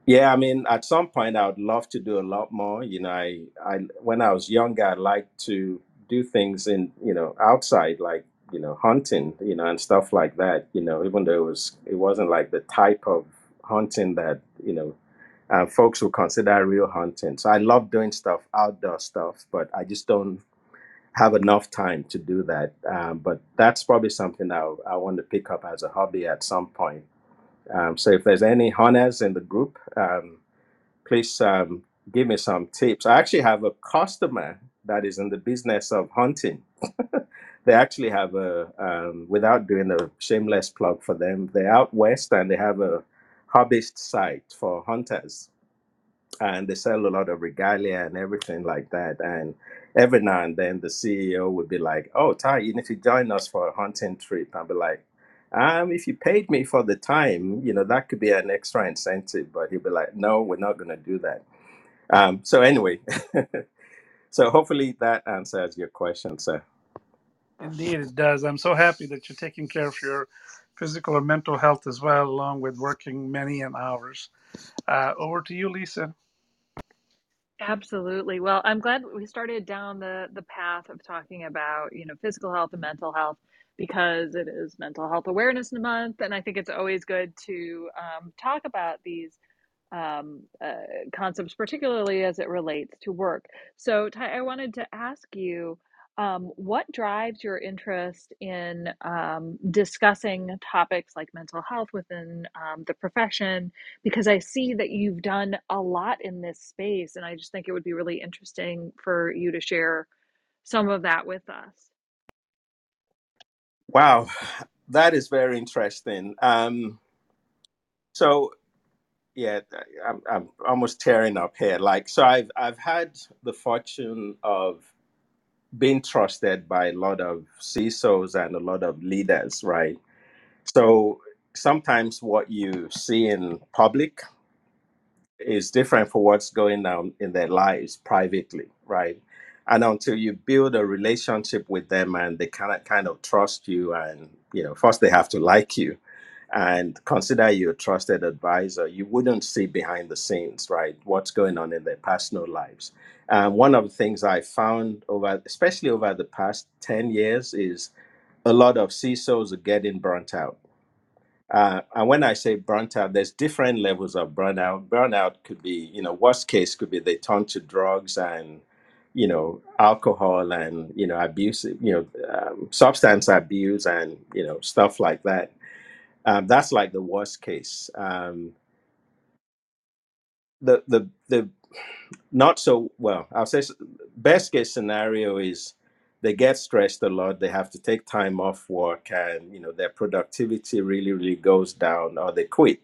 yeah, I mean, at some point, I would love to do a lot more. You know, I, I when I was younger, I liked to do things in, you know, outside, like you know, hunting, you know, and stuff like that. You know, even though it was, it wasn't like the type of hunting that you know uh, folks would consider real hunting. So I love doing stuff, outdoor stuff, but I just don't have enough time to do that. Um, but that's probably something I, I want to pick up as a hobby at some point. Um, so if there's any hunters in the group, um, please um, give me some tips. I actually have a customer that is in the business of hunting. they actually have a, um, without doing a shameless plug for them, they're out west and they have a hobbyist site for hunters. And they sell a lot of regalia and everything like that. And every now and then the CEO would be like, Oh, Ty, you need to join us for a hunting trip. I'll be like, um, if you paid me for the time, you know, that could be an extra incentive. But he'll be like, No, we're not going to do that um, so anyway, so hopefully that answers your question, sir. Indeed, it does. I'm so happy that you're taking care of your physical and mental health as well, along with working many and hours. Uh, over to you, Lisa. Absolutely. Well, I'm glad we started down the the path of talking about, you know, physical health and mental health because it is Mental Health Awareness Month, and I think it's always good to um, talk about these um, uh, concepts, particularly as it relates to work. So, Ty, I wanted to ask you. Um, what drives your interest in um, discussing topics like mental health within um, the profession because I see that you've done a lot in this space, and I just think it would be really interesting for you to share some of that with us. Wow, that is very interesting. Um, so yeah, I'm, I'm almost tearing up here. Like, so I've I've had the fortune of being trusted by a lot of CISOs and a lot of leaders, right? So sometimes what you see in public is different for what's going on in their lives privately, right? And until you build a relationship with them and they kind of kind of trust you, and you know, first they have to like you and consider you a trusted advisor, you wouldn't see behind the scenes, right? What's going on in their personal lives. Um, one of the things I found over, especially over the past 10 years, is a lot of CISOs are getting burnt out uh, and when I say burnt out, there's different levels of burnout. Burnout could be, you know, worst case could be they turn to drugs and, you know, alcohol and, you know, abuse, you know, um, substance abuse and, you know, stuff like that. Um, that's like the worst case. Um, the the the not so well i'll say best case scenario is they get stressed a lot they have to take time off work and you know their productivity really really goes down or they quit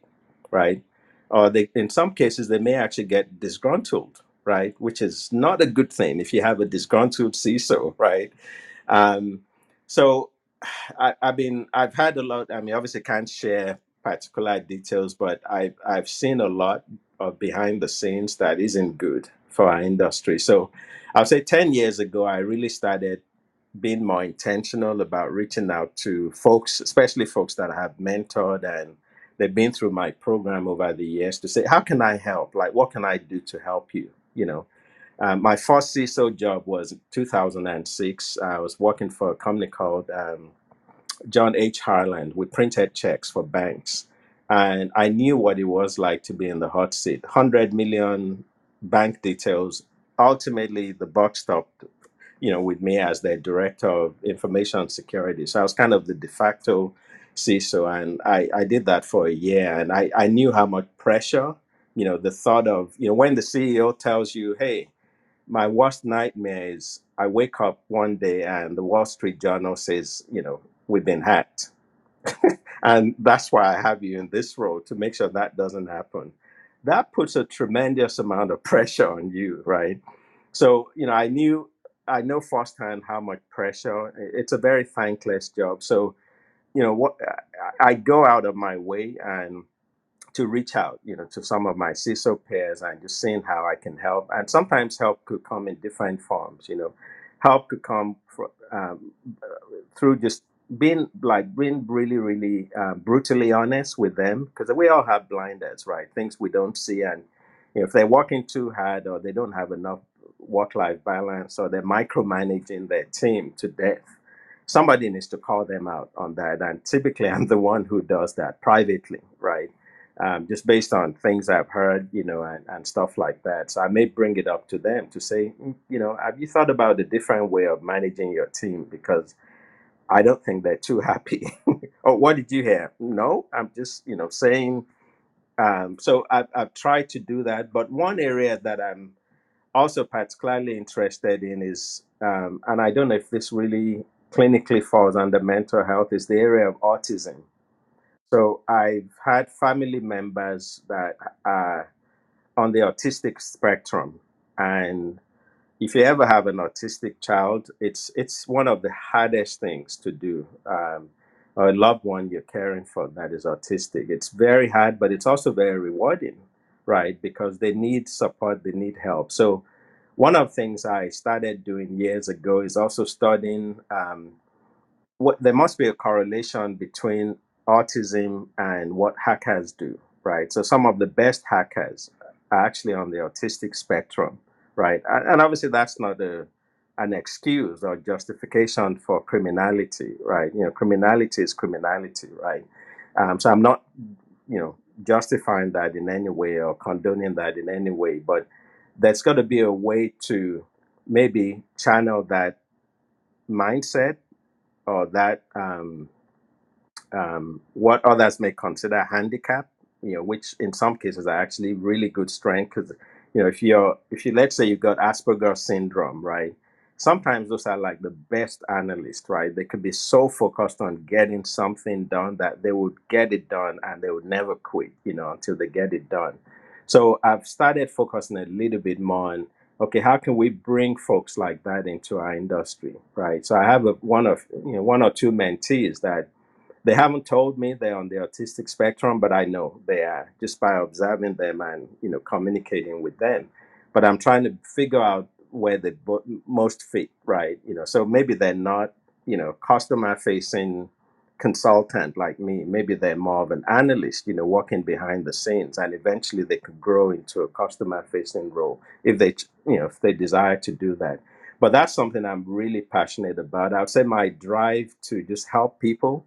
right? Or they in some cases they may actually get disgruntled right? Which is not a good thing if you have a disgruntled CISO right? Um, so I, I mean, I've had a lot. I mean, obviously, can't share particular details, but I've I've seen a lot of behind the scenes that isn't good for our industry. So, I'll say ten years ago, I really started being more intentional about reaching out to folks, especially folks that I have mentored and they've been through my program over the years to say, how can I help? Like, what can I do to help you? You know, um, my first CISO job was 2006. I was working for a company called um, John H. Harland. We printed checks for banks. And I knew what it was like to be in the hot seat. 100 million bank details. Ultimately, the buck stopped, you know, with me as the director of information security. So I was kind of the de facto CISO, and I, I did that for a year, and I, I knew how much pressure, you know, the thought of, you know, when the CEO tells you, hey, my worst nightmare is I wake up one day and the Wall Street Journal says, you know, we've been hacked and that's why I have you in this role to make sure that doesn't happen. That puts a tremendous amount of pressure on you, right? So, you know, I knew, I know firsthand how much pressure. It's a very thankless job. So, you know, what I I go out of my way and to reach out, you know, to some of my CISO peers and just seeing how I can help. And sometimes help could come in different forms, you know. Help could come um, through just being like being really, really uh, brutally honest with them because we all have blinders, right? Things we don't see, and you know, if they're working too hard or they don't have enough work-life balance or they're micromanaging their team to death, somebody needs to call them out on that. And typically, I'm the one who does that privately, right? Um, just based on things I've heard, you know, and, and stuff like that. So I may bring it up to them to say, "Mm, you know, have you thought about a different way of managing your team? Because I don't think they're too happy. oh, what did you hear? No, I'm just, you know, saying. Um, so I've, I've tried to do that. But one area that I'm also particularly interested in is, um, and I don't know if this really clinically falls under mental health, is the area of autism so I've had family members that are on the autistic spectrum, and if you ever have an autistic child, it's it's one of the hardest things to do. Um, a loved one you're caring for that is autistic. It's very hard, but it's also very rewarding, right? Because they need support, they need help. So one of the things I started doing years ago is also studying. Um, what there must be a correlation between autism and what hackers do, right? So some of the best hackers are actually on the autistic spectrum, right? And, obviously that's not a an excuse or justification for criminality, right? You know, criminality is criminality, right? Um, so I'm not, you know, justifying that in any way or condoning that in any way, but there's got to be a way to maybe channel that mindset or that um, um, what others may consider handicap, you know, which in some cases are actually really good strength. Because you know, if you're if you let's say you've got Asperger's syndrome, right? Sometimes those are like the best analysts, right? They could be so focused on getting something done that they would get it done and they would never quit, you know, until they get it done. So I've started focusing a little bit more on okay, how can we bring folks like that into our industry, right? So I have a, one of you know one or two mentees that they haven't told me they're on the autistic spectrum, but I know they are just by observing them and you know communicating with them. But I'm trying to figure out where they bo- most fit, right? You know, so maybe they're not you know customer facing consultant like me. Maybe they're more of an analyst, you know, working behind the scenes, and eventually they could grow into a customer facing role if they you know if they desire to do that. But that's something I'm really passionate about. I would say my drive to just help people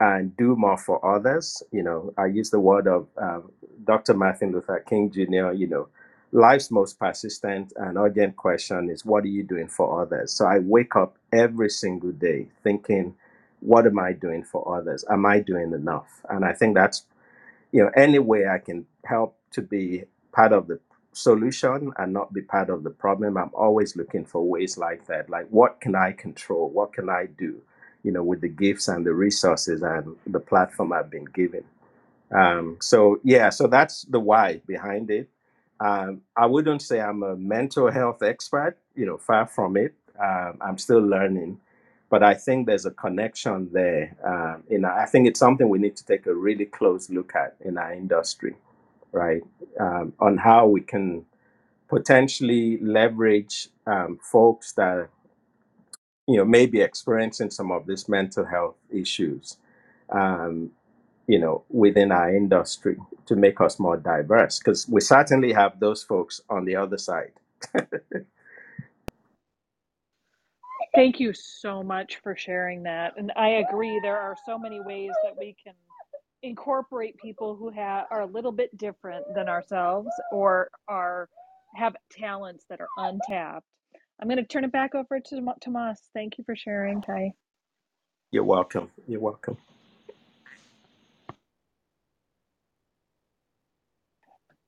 and do more for others. You know, I use the word of um, Dr. Martin Luther King Jr., you know, life's most persistent and urgent question is, what are you doing for others? So I wake up every single day thinking, what am I doing for others? Am I doing enough? And I think that's you know any way i can help to be part of the solution and not be part of the problem i'm always looking for ways like that like what can i control what can i do you know with the gifts and the resources and the platform i've been given um, so yeah, so that's the why behind it. Um, I wouldn't say I'm a mental health expert, you know, far from it. Um, I'm still learning, but I think there's a connection there. Um, and I think it's something we need to take a really close look at in our industry, right? Um, on how we can potentially leverage um, folks that you know may be experiencing some of these mental health issues Um, you know, within our industry to make us more diverse because we certainly have those folks on the other side. Thank you so much for sharing that. And I agree, there are so many ways that we can incorporate people who have are a little bit different than ourselves or are have talents that are untapped. I'm going to turn it back over to Tomas. Thank you for sharing, Ty. You're welcome. You're welcome.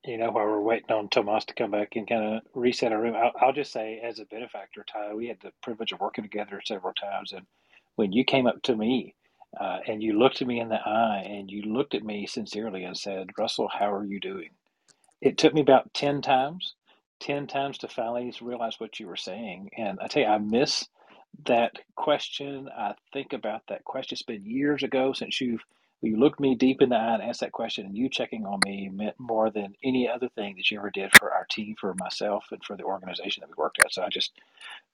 You know, while we're waiting on Tomas to come back and kind of reset our room, I'll, I'll just say, as a benefactor, Ty, we had the privilege of working together several times. And when you came up to me uh, and you looked at me in the eye and you looked at me sincerely and said, Russell, how are you doing? It took me about 10 times 10 times to finally realize what you were saying. And I tell you, I miss that question. I think about that question. It's been years ago since you've you looked me deep in the eye and asked that question, and you checking on me meant more than any other thing that you ever did for our team, for myself, and for the organization that we worked at. So I just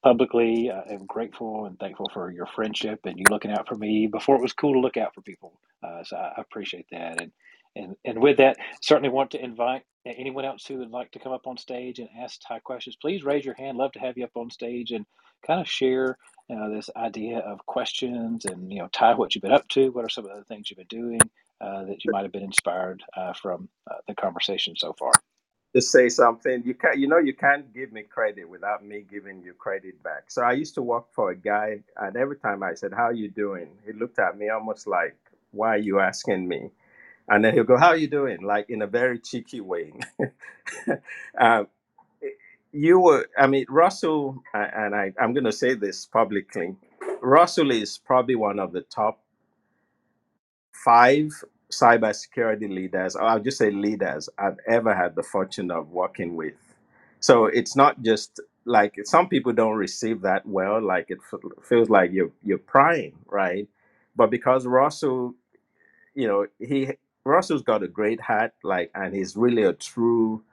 publicly uh, am grateful and thankful for your friendship and you looking out for me before it was cool to look out for people. Uh, so I, appreciate that. And, and, and with that, certainly want to invite anyone else who would like to come up on stage and ask Ty questions. Please raise your hand. Love to have you up on stage and kind of share uh, this idea of questions and, you know, Ty, what you've been up to. What are some of the things you've been doing uh, that you might have been inspired uh, from uh, the conversation so far? to say something. You can you know you can't give me credit without me giving you credit back. So I used to work for a guy, and every time I said, "How are you doing?" he looked at me almost like, "Why are you asking me?" And then he'll go, "How are you doing?" Like in a very cheeky way. um, you were, I mean, Russell, and I, I'm going to say this publicly. Russell is probably one of the top five cybersecurity leaders, or I'll just say leaders, I've ever had the fortune of working with. So it's not just like some people don't receive that well, like it feels like you're you're prying, right? But because Russell you know, he Russell's got a great heart, like, and he's really a true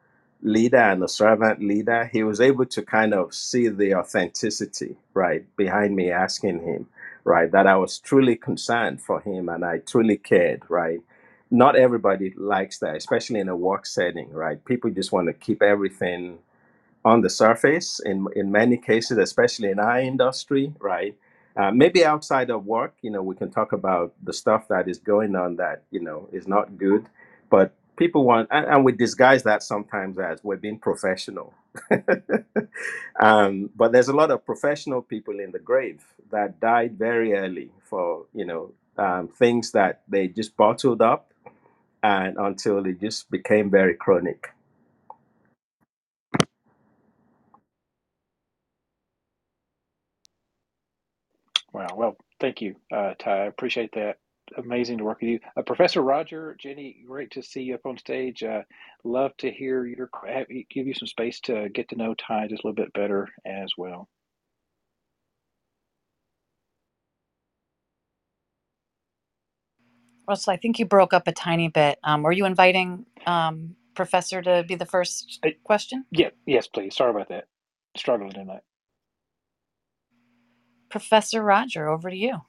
leader and a servant leader. He was able to kind of see the authenticity, right, behind me asking him, right, that I was truly concerned for him and I truly cared, right. Not everybody likes that, especially in a work setting, right? People just want to keep everything on the surface in in many cases, especially in our industry, right? Uh, maybe outside of work, you know, we can talk about the stuff that is going on that you know is not good, but people want, and, and we disguise that sometimes as we're being professional. um, but there's a lot of professional people in the grave that died very early for you know um, things that they just bottled up and until it just became very chronic. Wow. Well, thank you, uh, Ty. I appreciate that. Amazing to work with you. Uh, Professor Roger, Jenny, great to see you up on stage. Uh, love to hear your, have, give you some space to get to know Ty just a little bit better as well. Russell, I think you broke up a tiny bit. Um, were you inviting um, Professor to be the first Uh, question? yeah, yes, please. Sorry about that. Struggling tonight. Professor Roger, over to you.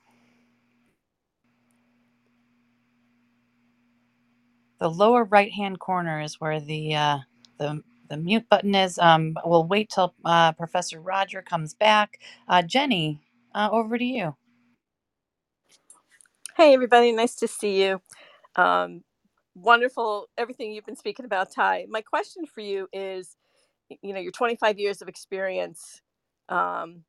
The lower right-hand corner is where the uh, the the mute button is. Um, we'll wait till uh, Professor Roger comes back. Uh, Jenny, uh, over to you. Hey, everybody. Nice to see you. Um, wonderful, everything you've been speaking about, Ty. My question for you is you know, your 25 years of experience um,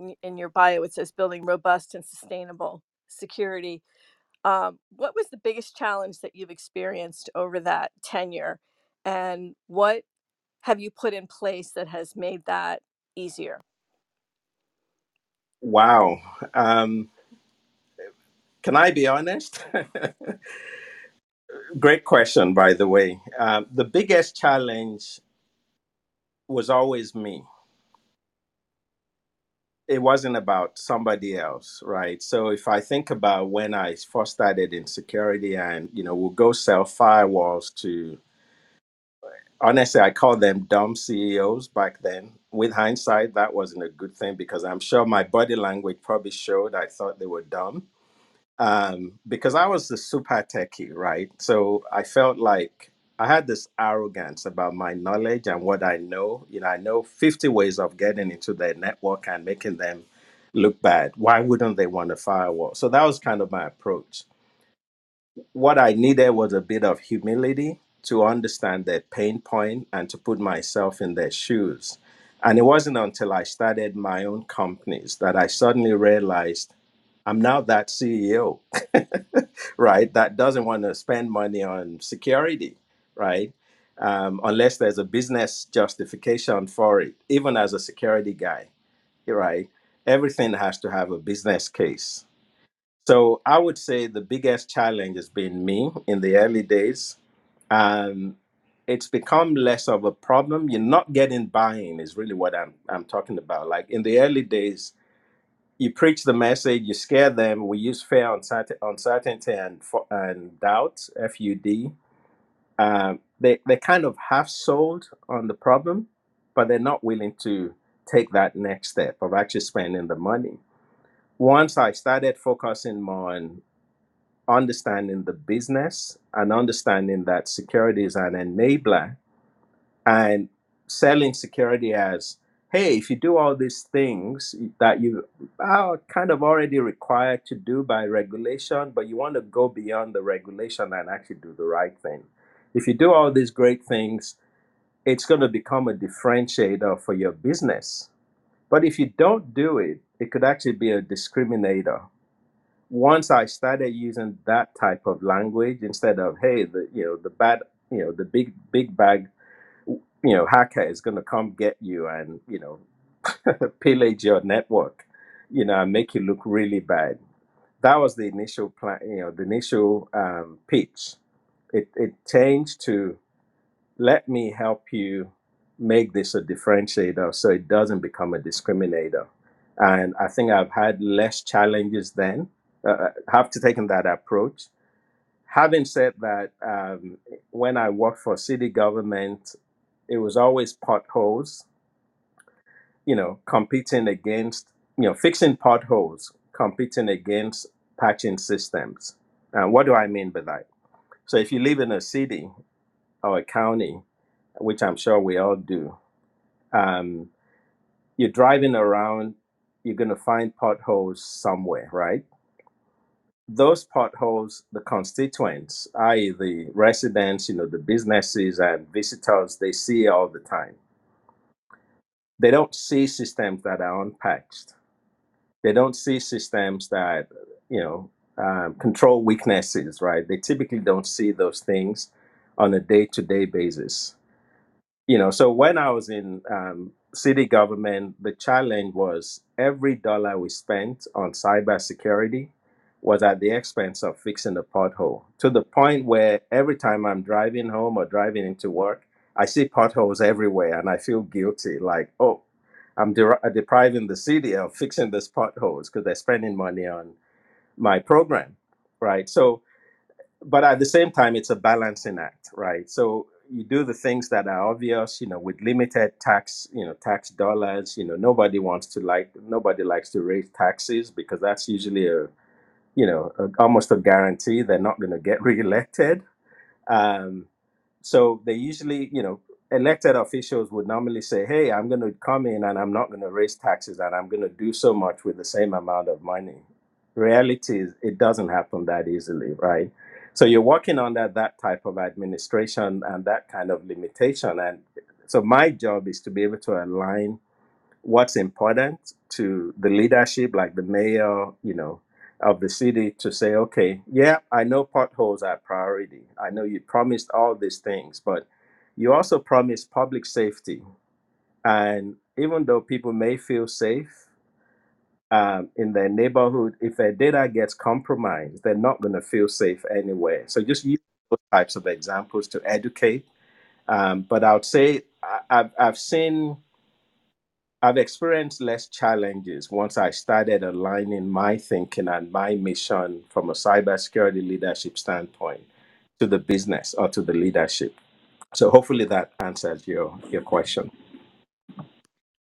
in, your bio, it says building robust and sustainable security. Um, what was the biggest challenge that you've experienced over that tenure? And what have you put in place that has made that easier? Wow. Um, can I be honest? Great question, by the way. Um, the biggest challenge was always me. It wasn't about somebody else, right? So if I think about when I first started in security and, you know, we'll go sell firewalls to, honestly, I call them dumb CEOs back then. With hindsight, that wasn't a good thing because I'm sure my body language probably showed I thought they were dumb um, because I was the super techie, right? So I felt like I had this arrogance about my knowledge and what I know. You know, I know 50 ways of getting into their network and making them look bad. Why wouldn't they want a firewall? So that was kind of my approach. What I needed was a bit of humility to understand their pain point and to put myself in their shoes. And it wasn't until I started my own companies that I suddenly realized I'm now that CEO right? That doesn't want to spend money on security, right? um, unless there's a business justification for it. Even as a security guy, right? Everything has to have a business case. So I would say the biggest challenge has been me in the early days. Um, it's become less of a problem. You're not getting buy-in is really what I'm I'm talking about. Like in the early days, you preach the message, you scare them. We use fear, uncertain- uncertainty, and and doubt. FUD. Um, they they kind of half sold on the problem, but they're not willing to take that next step of actually spending the money. Once I started focusing more on understanding the business and understanding that security is an enabler and selling security as hey if you do all these things that you are kind of already required to do by regulation but you want to go beyond the regulation and actually do the right thing if you do all these great things it's going to become a differentiator for your business. But if you don't do it it could actually be a discriminator. Once I started using that type of language instead of hey the you know the bad you know the big big bag you know hacker is going to come get you and you know pillage your network you know and make you look really bad. That was the initial plan you know the initial um, pitch it, it changed to let me help you make this a differentiator so it doesn't become a discriminator. And i think i've had less challenges then uh, uh, have to take in that approach. Having said that um, when i worked for city government it was always potholes you know competing against you know fixing potholes competing against patching systems. And what do i mean by that so if you live in a city or a county which i'm sure we all do um, you're driving around, you're going to find potholes somewhere, right? Those potholes, the constituents, i.e., the residents, you know, the businesses and visitors, they see all the time. They don't see systems that are unpatched. They don't see systems that, you know, um, control weaknesses, right? They typically don't see those things on a day to day basis you know so when i was in um, city government the challenge was every dollar we spent on cybersecurity was at the expense of fixing the pothole to the point where every time i'm driving home or driving into work i see potholes everywhere and i feel guilty like oh i'm de- depriving the city of fixing these potholes because they're spending money on my program right? So but at the same time it's a balancing act right? So you do the things that are obvious you know with limited tax you know tax dollars you know nobody wants to like nobody likes to raise taxes because that's usually a you know a, almost a guarantee they're not going to get reelected. Um, so they usually, you know, elected officials would normally say, hey, I'm going to come in and I'm not going to raise taxes and I'm going to do so much with the same amount of money. Reality is, it doesn't happen that easily, right? So you're working under that type of administration and that kind of limitation. And so my job is to be able to align what's important to the leadership, like the mayor, you know, of the city to say, okay, yeah, I know potholes are a priority. I know you promised all these things, but you also promised public safety. And even though people may feel safe um, in their neighborhood, if their data gets compromised, they're not going to feel safe anywhere. So just use those types of examples to educate. Um, but I would say I, I've, I've seen I've experienced less challenges once I started aligning my thinking and my mission from a cybersecurity leadership standpoint to the business or to the leadership. So hopefully that answers your your question.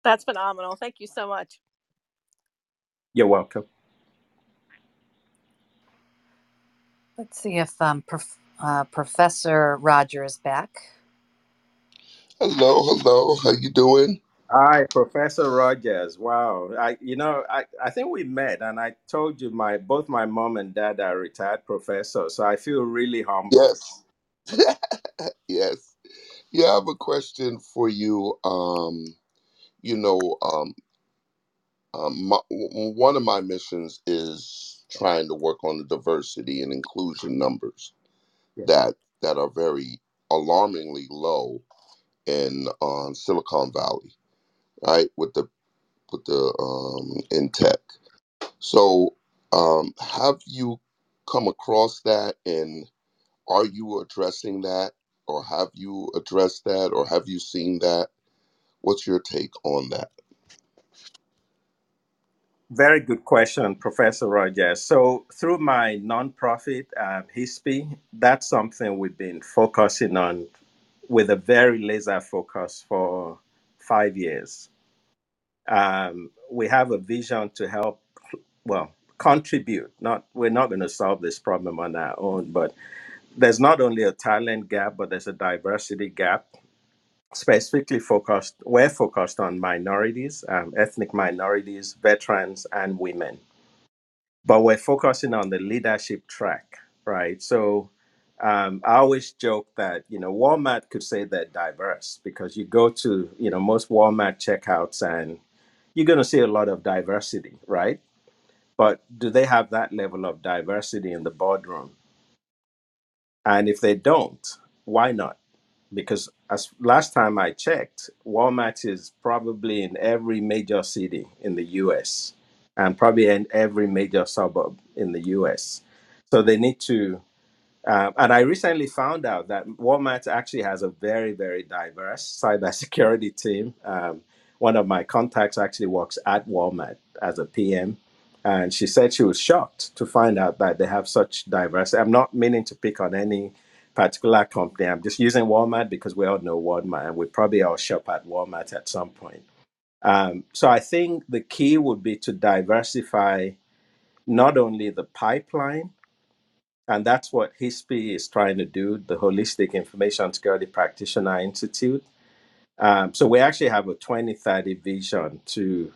That's phenomenal. Thank you so much. You're welcome. Let's see if um, prof- uh, Professor Roger is back. Hello, hello. How you doing? Hi, Professor Rogers. Wow. I you know, I, I think we met and I told you my both my mom and dad are retired professors, so I feel really humbled. Yes. yes. Yeah, I have a question for you. Um, you know, um, um my, w- one of my missions is trying to work on the diversity and inclusion numbers Yeah. that that are very alarmingly low in um, Silicon Valley, right? With the with the um, in tech. So, um, have you come across that, and are you addressing that, or have you addressed that, or have you seen that? What's your take on that? Very good question, Professor Rogers. So, through my nonprofit, uh, HISPI, that's something we've been focusing on with a very laser focus for five years. Um, we have a vision to help, well, contribute. Not we're not going to solve this problem on our own, but there's not only a talent gap, but there's a diversity gap. Specifically focused, we're focused on minorities, um, ethnic minorities, veterans, and women but we're focusing on the leadership track, right? So um, I always joke that you know Walmart could say they're diverse because you go to you know most Walmart checkouts and you're going to see a lot of diversity, right? But do they have that level of diversity in the boardroom? And if they don't, why not? Because as last time I checked, Walmart is probably in every major city in the US and probably in every major suburb in the US. So they need to um, and I recently found out that Walmart actually has a very, very diverse cybersecurity team. Um, one of my contacts actually works at Walmart as a PM, and she said she was shocked to find out that they have such diversity. I'm not meaning to pick on any particular company. I'm just using Walmart because we all know Walmart, and we probably all shop at Walmart at some point. Um, so I think the key would be to diversify not only the pipeline and that's what HISP is trying to do, the Holistic Information Security Practitioner Institute. Um, so we actually have a 2030 vision to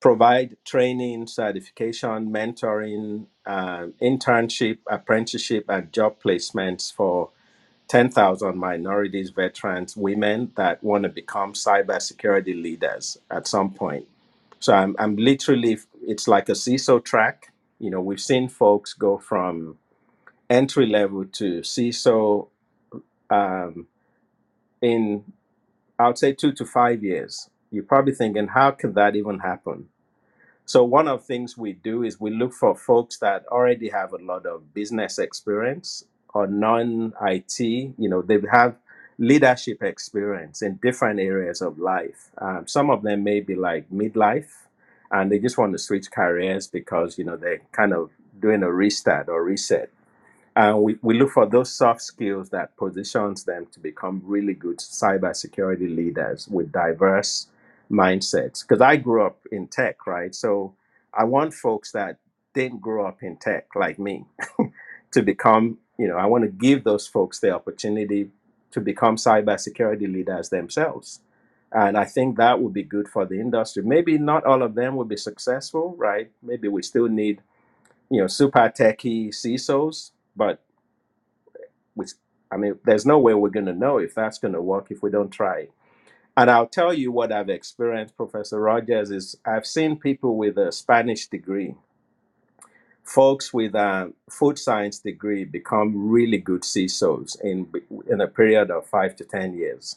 provide training, certification, mentoring, um, internship, apprenticeship, and job placements for 10,000 minorities, veterans, women that want to become cybersecurity leaders at some point. So I'm, I'm literally, it's like a CISO track. You know, we've seen folks go from entry level to CISO um, in, I would say, two to five years. You're probably thinking, how can that even happen? So, one of the things we do is we look for folks that already have a lot of business experience or non IT, you know, they have leadership experience in different areas of life. Um, some of them may be like midlife and they just want to switch careers because, you know, they're kind of doing a restart or reset and we, we look for those soft skills that positions them to become really good cybersecurity leaders with diverse mindsets. Because I grew up in tech, right? So I want folks that didn't grow up in tech like me to become, you know, I want to give those folks the opportunity to become cybersecurity leaders themselves. And I think that would be good for the industry. Maybe not all of them will be successful, right? Maybe we still need, you know, super techie CISOs, but which I mean, there's no way we're going to know if that's going to work if we don't try. And I'll tell you what I've experienced, Professor Rogers, is I've seen people with a Spanish degree, folks with a food science degree become really good CISOs in in a period of five to ten years.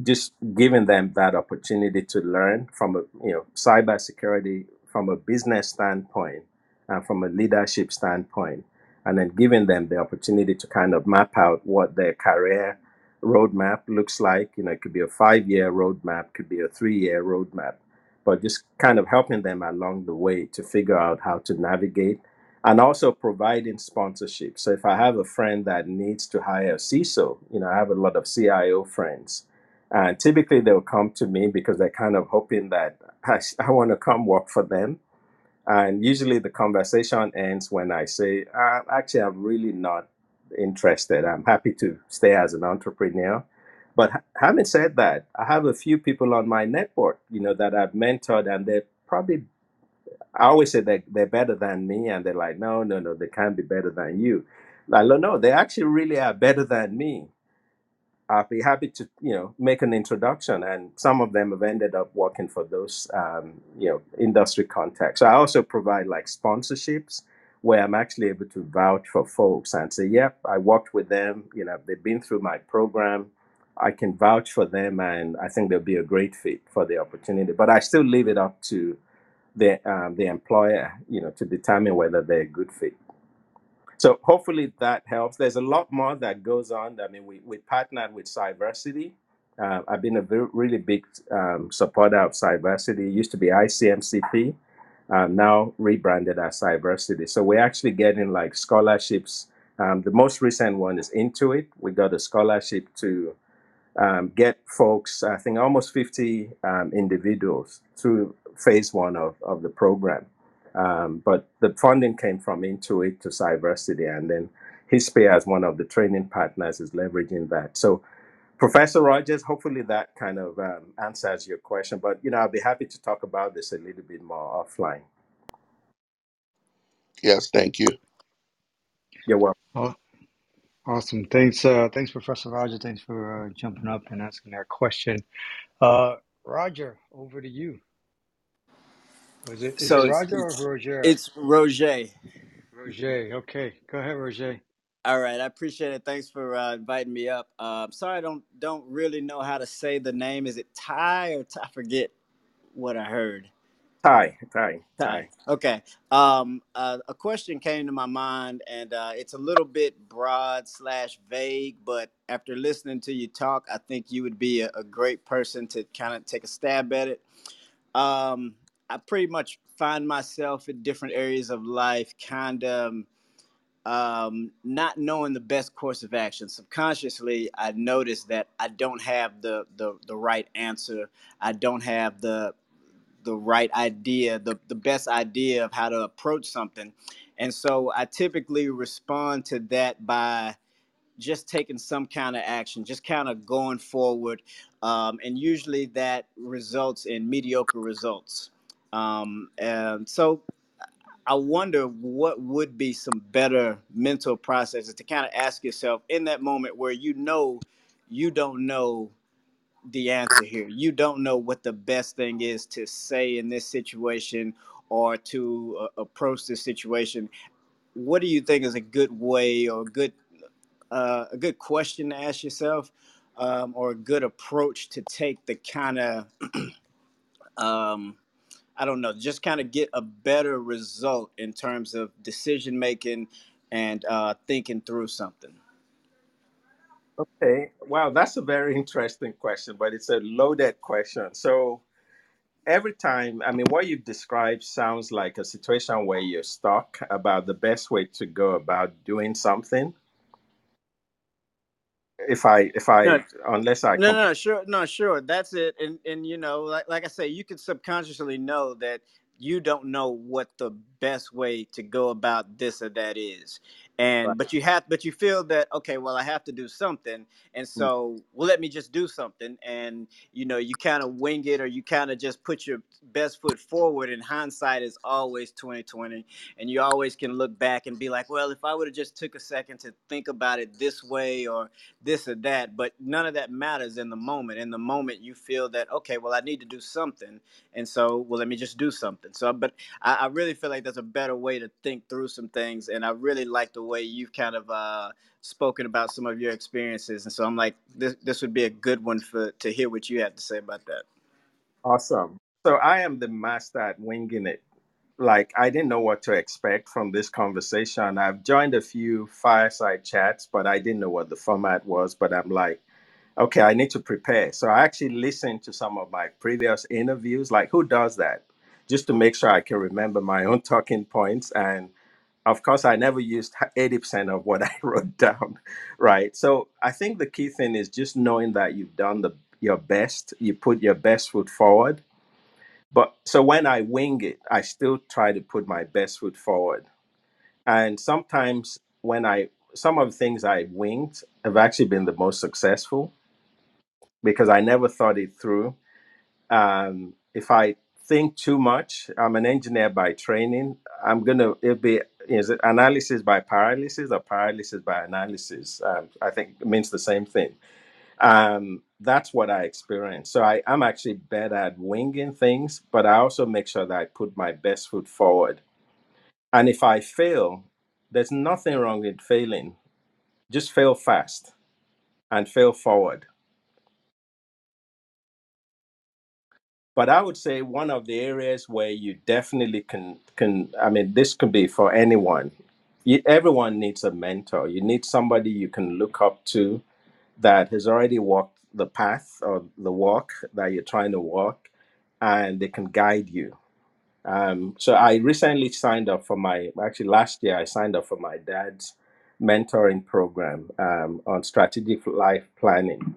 Just giving them that opportunity to learn from a you know cybersecurity from a business standpoint and from a leadership standpoint and then giving them the opportunity to kind of map out what their career roadmap looks like you know it could be a five year roadmap could be a three year roadmap but just kind of helping them along the way to figure out how to navigate and also providing sponsorship so if i have a friend that needs to hire a ciso you know i have a lot of cio friends and typically they'll come to me because they're kind of hoping that I, I want to come work for them. And usually the conversation ends when I say, uh, actually, I'm really not interested. I'm happy to stay as an entrepreneur. But ha- having said that, I have a few people on my network, you know, that I've mentored and they're probably, I always say that they're better than me. And they're like, no, no, no, they can't be better than you. Like, no, no, they actually really are better than me I'd be happy to, you know, make an introduction. And some of them have ended up working for those, um, you know, industry contacts. So I also provide like sponsorships where I'm actually able to vouch for folks and say, yep, I worked with them. You know, they've been through my program. I can vouch for them, and I think they'll be a great fit for the opportunity. But I still leave it up to the um, the employer, you know, to determine whether they're a good fit. So hopefully that helps. There's a lot more that goes on. I mean, we, we partnered with Cyversity. Uh, I've been a very, really big um, supporter of Cyversity. It used to be ICMCP, uh, now rebranded as Cyversity. So we're actually getting like scholarships. Um, the most recent one is Intuit. We got a scholarship to um, get folks, I think almost 50 um, individuals through phase one of, of the program. Um, but the funding came from Intuit to Cyversity, and then HISPI as one of the training partners is leveraging that. So, Professor Rogers, hopefully that kind of um, answers your question. But you know, I'll be happy to talk about this a little bit more offline. Yes, thank you. You're welcome. Aw- Awesome. Thanks, uh, thanks, Professor Roger. Thanks for uh, jumping up and asking that question. Uh, Roger, over to you. Was it is So it it's Roger or it's, Roger? it's Roger. Roger. Okay, go ahead, Roger. All right, I appreciate it. Thanks for uh, inviting me up. Uh, I'm sorry, I don't don't really know how to say the name. Is it Ty or Ty? I forget what I heard. Ty, Ty, Ty. Okay. Um, uh, a question came to my mind, and uh, it's a little bit broad slash vague. But after listening to you talk, I think you would be a, a great person to kind of take a stab at it. Um, I pretty much find myself in different areas of life, kind of. um, not knowing the best course of action. Subconsciously, I noticed that I don't have the, the, the right answer. I don't have the the right idea, the, the best idea of how to approach something. And so I typically respond to that by just taking some kind of action, just kind of going forward. Um, and usually that results in mediocre results. Um, and so I wonder what would be some better mental processes to kind of ask yourself in that moment where you know you don't know the answer here. You don't know what the best thing is to say in this situation or to uh, approach this situation. What do you think is a good way or a good uh, a good question to ask yourself um, or a good approach to take the kind of um, I don't know, just kind of get a better result in terms of decision making and uh, thinking through something. Okay. Wow, that's a very interesting question, but it's a loaded question. So every time, I mean, what you've described sounds like a situation where you're stuck about the best way to go about doing something. If I, if No, I, unless I no, no, sure, no, sure. That's it. And and you know, like like I say, you can subconsciously know that you don't know what the best way to go about this or that is. Right. And but you have but you feel that okay, well I have to do something. And Mm, so well let me just do something. And you know, you kind of wing it or you kind of just put your best foot forward and hindsight is always 2020 and you always can look back and be like well if i would have just took a second to think about it this way or this or that. But none of that matters in the moment. In the moment you feel that okay well i need to do something. And so well let me just do something. So but i, I really feel like there's a better way to think through some things. And i really like the way you've kind of uh, spoken about some of your experiences and so i'm like this, this would be a good one for to hear what you have to say about that Awesome. So I am the master at winging it. Like I didn't know what to expect from this conversation. I've joined a few fireside chats, but I didn't know what the format was. But I'm like, okay, I need to prepare. So I actually listened to some of my previous interviews. Like, who does that? Just to make sure I can remember my own talking points. And of course, I never used 80% of what I wrote down, right? So I think the key thing is just knowing that you've done the your best, you put your best foot forward. But so when I wing it, I still try to put my best foot forward. And sometimes when I some of the things I winged have actually been the most successful because I never thought it through. Um, if I think too much, I'm an engineer by training. I'm gonna it'll be is it analysis by paralysis or paralysis by analysis? Um, I think it means the same thing. Um, that's what I experience. So I, I'm actually better at winging things, but I also make sure that I put my best foot forward. And if I fail, there's nothing wrong with failing. Just fail fast and fail forward. But I would say one of the areas where you definitely can can I mean this could be for anyone. You, everyone needs a mentor. You need somebody you can look up to that has already walked the path or the walk that you're trying to walk, and they can guide you. Um, so I recently signed up for my actually last year I signed up for my dad's mentoring program um, on strategic life planning,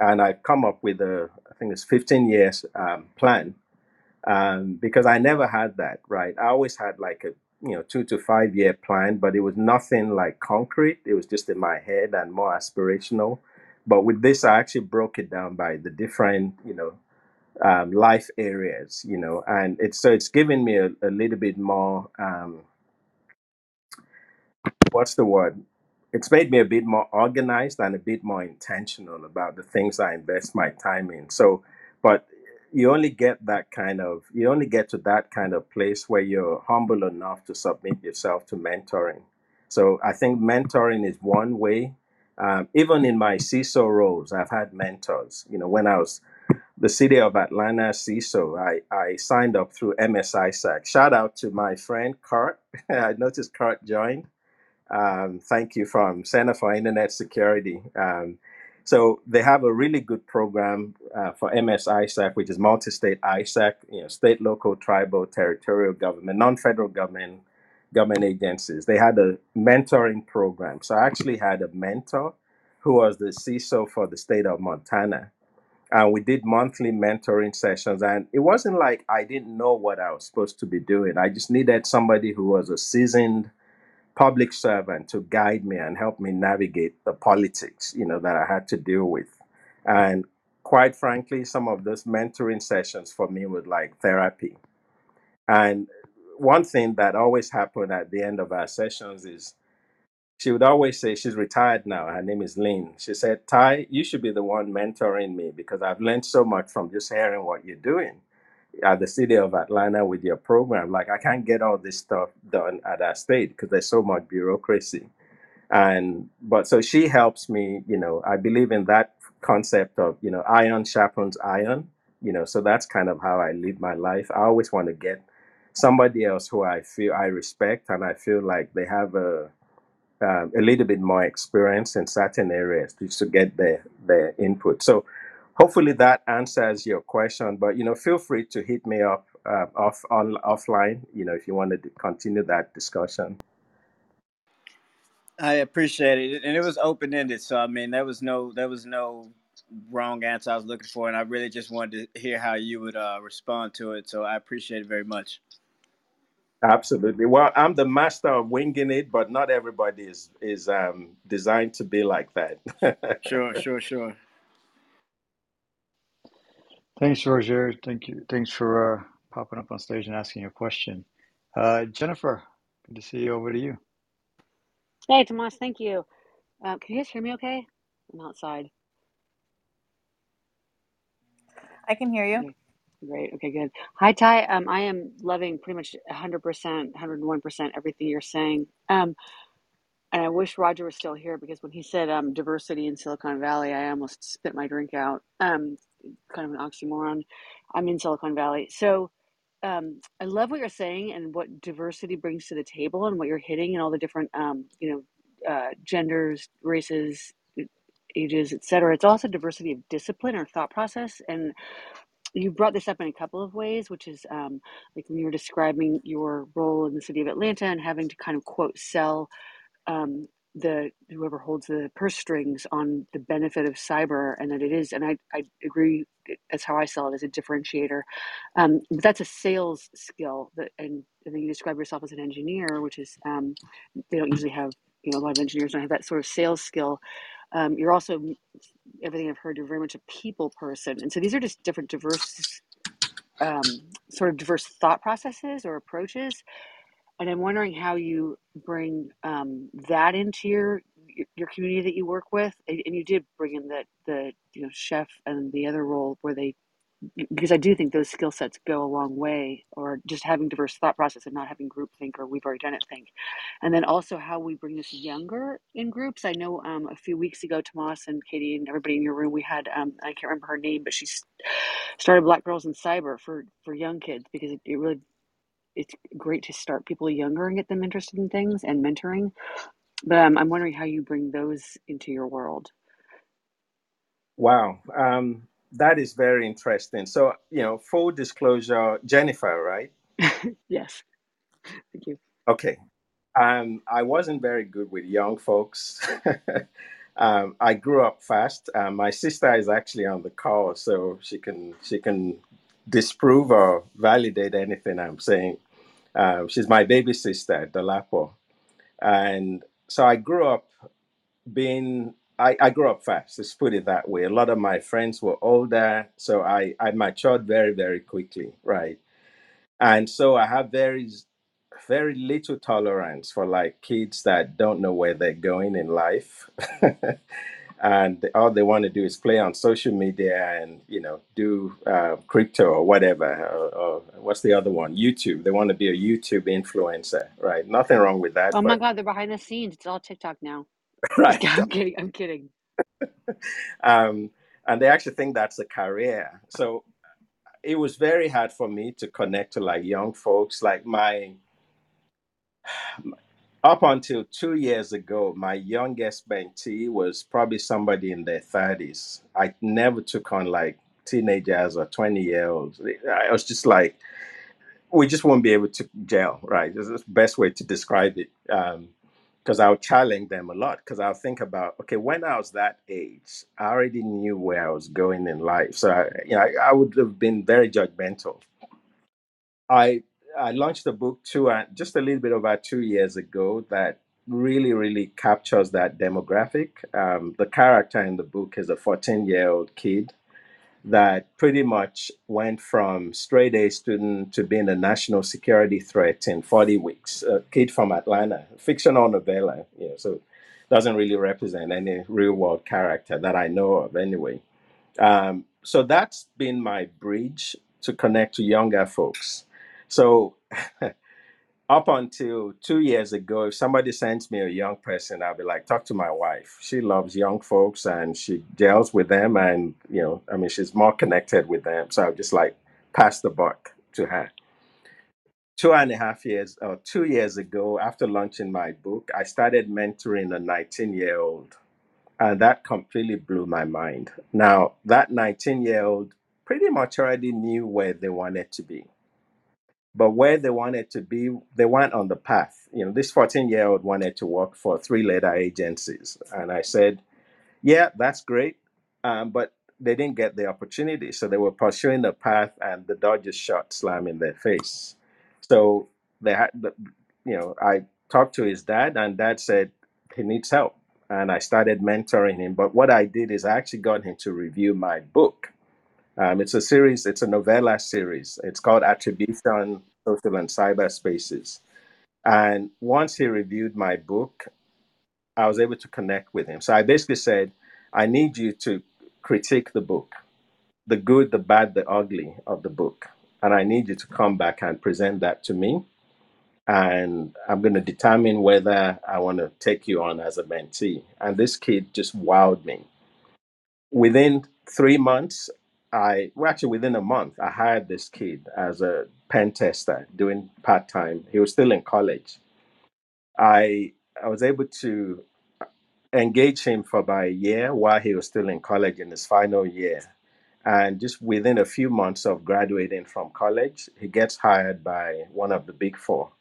and I've come up with a I think it's 15 years um, plan um, because I never had that. Right, I always had like a you know two to five year plan, but it was nothing like concrete. It was just in my head and more aspirational. But with this, I actually broke it down by the different you know um, life areas, you know, and it's so it's given me a, a little bit more. Um, what's the word? It's made me a bit more organized and a bit more intentional about the things I invest my time in. So, but you only get that kind of, you only get to that kind of place where you're humble enough to submit yourself to mentoring. So I think mentoring is one way. Um, even in my CISO roles, I've had mentors. You know, when I was the city of Atlanta CISO, I, I signed up through MSISAC. Shout out to my friend Kurt. I noticed Kurt joined um, thank you from Center for Internet Security. Um, so they have a really good program uh, for MS ISAC, which is multi-state ISAC, you know, state, local, tribal, territorial government, non-federal government, government agencies. They had a mentoring program. So I actually had a mentor who was the CISO for the state of Montana. And we did monthly mentoring sessions. And it wasn't like I didn't know what I was supposed to be doing. I just needed somebody who was a seasoned public servant to guide me and help me navigate the politics, you know, that I had to deal with. And quite frankly, some of those mentoring sessions for me was like therapy. And one thing that always happened at the end of our sessions is she would always say, she's retired now. Her name is Lynn. She said, Ty, you should be the one mentoring me because I've learned so much from just hearing what you're doing at the city of Atlanta with your program. Like I can't get all this stuff done at that state because there's so much bureaucracy. And but so she helps me, you know, I believe in that concept of, you know, iron sharpens iron, you know, so that's kind of how I live my life. I always want to get somebody else who I feel I respect and I feel like they have a um, a little bit more experience in certain areas just to get their their input. So hopefully that answers your question. But you know, feel free to hit me up uh, off on offline. You know, if you want to continue that discussion. I appreciate it, and it was open ended. So I mean, there was no there was no wrong answer I was looking for, and I really just wanted to hear how you would uh, respond to it. So I appreciate it very much. Absolutely. Well, I'm the master of winging it, but not everybody is is um, designed to be like that. Sure, sure, sure. Thanks, Roger. Thank you. Thanks for uh, popping up on stage and asking your question. Uh, Jennifer, good to see you. Over to you. Hey, Tomas, thank you. Uh, can you guys hear me okay? I'm outside. I can hear you. Okay, great. Okay, good. Hi, Ty. Um, I am loving pretty much 100%, 101% everything you're saying. Um, and I wish Roger was still here because when he said um, diversity in Silicon Valley, I almost spit my drink out. Um, kind of an oxymoron. I'm in Silicon Valley. So um, I love what you're saying and what diversity brings to the table and what you're hitting and all the different, um, you know, uh, genders, races, ages, et cetera. It's also diversity of discipline or thought process. And you brought this up in a couple of ways, which is um, like when you were describing your role in the city of Atlanta and having to kind of quote sell um, the whoever holds the purse strings on the benefit of cyber and that it is and I, I agree that's how I sell it as a differentiator. Um, but that's a sales skill that and, and then you describe yourself as an engineer which is um, they don't usually have you know a lot of engineers don't have that sort of sales skill. Um, you're also everything I've heard you're very much a people person and so these are just different diverse um, sort of diverse thought processes or approaches and I'm wondering how you bring um, that into your your community that you work with, and, and you did bring in the the you know chef and the other role where they because I do think those skill sets go a long way, or just having diverse thought process and not having groupthink or we've already done it think. And then also how we bring this younger in groups. I know um, a few weeks ago, Tomas and Katie and everybody in your room, we had, um, I can't remember her name, but she started Black Girls in Cyber for, for young kids because it, it really, it's great to start people younger and get them interested in things and mentoring. But um, I'm wondering how you bring those into your world. Wow, um, that is very interesting. So, you know, full disclosure, Jennifer, right? yes, thank you. Okay. Um, I wasn't very good with young folks. um, I grew up fast. Um, my sister is actually on the call, so she can she can disprove or validate anything I'm saying. Um, she's my baby sister, Dolapo, and so I grew up being. I, I grew up fast. Let's put it that way. A lot of my friends were older, so I I matured very very quickly, right? And so I have very very little tolerance for like kids that don't know where they're going in life and all they want to do is play on social media and you know do uh, crypto or whatever or, or what's the other one youtube they want to be a youtube influencer right nothing wrong with that Oh my but God, they're behind the scenes. It's all TikTok now. Right. I'm kidding. I'm kidding. um, and they actually think that's a career so it was very hard for me to connect to like young folks like my Up until two years ago, my youngest mentee was probably somebody in their 30s. I never took on like teenagers or 20 year olds. I was just like, we just won't be able to gel, right? This is the best way to describe it. Um, because I'll challenge them a lot. Because I'll think about, okay, when I was that age, I already knew where I was going in life. So, I, you know, I, I would have been very judgmental I I launched a book two uh, just a little bit over two years ago that really really captures that demographic. Um, the character in the book is a 14 year old kid that pretty much went from straight A student to being a national security threat in 40 weeks. A kid from Atlanta, fictional novella, know, so doesn't really represent any real world character that I know of anyway. Um, so that's been my bridge to connect to younger folks. So up until two years ago, if somebody sends me a young person, I'll be like, talk to my wife. She loves young folks and she deals with them, and you know, I mean, she's more connected with them. So I'll just like pass the buck to her. Two and a half years or two years ago, after launching my book, I started mentoring a 19 year old and that completely blew my mind. Now, that 19 year old pretty much already knew where they wanted to be. But where they wanted to be, they weren't on the path. You know, this 14 year old wanted to work for three letter agencies. And I said, yeah, that's great. Um, but they didn't get the opportunity. So they were pursuing the path and the door just shut slam in their face. So they had, you know, I talked to his dad and dad said he needs help. And I started mentoring him. But what I did is I actually got him to review my book. Um, it's a series, it's a novella series. It's called Attribution, Social and Cyber Spaces. And once he reviewed my book, I was able to connect with him. So I basically said, I need you to critique the book, the good, the bad, the ugly of the book. And I need you to come back and present that to me. And I'm going to determine whether I want to take you on as a mentee. And this kid just wowed me. Within three months, I, well, actually, within a month, I hired this kid as a pen tester doing part time. He was still in college. I, I was able to engage him for about a year while he was still in college in his final year. And just within a few months of graduating from college, he gets hired by one of the big four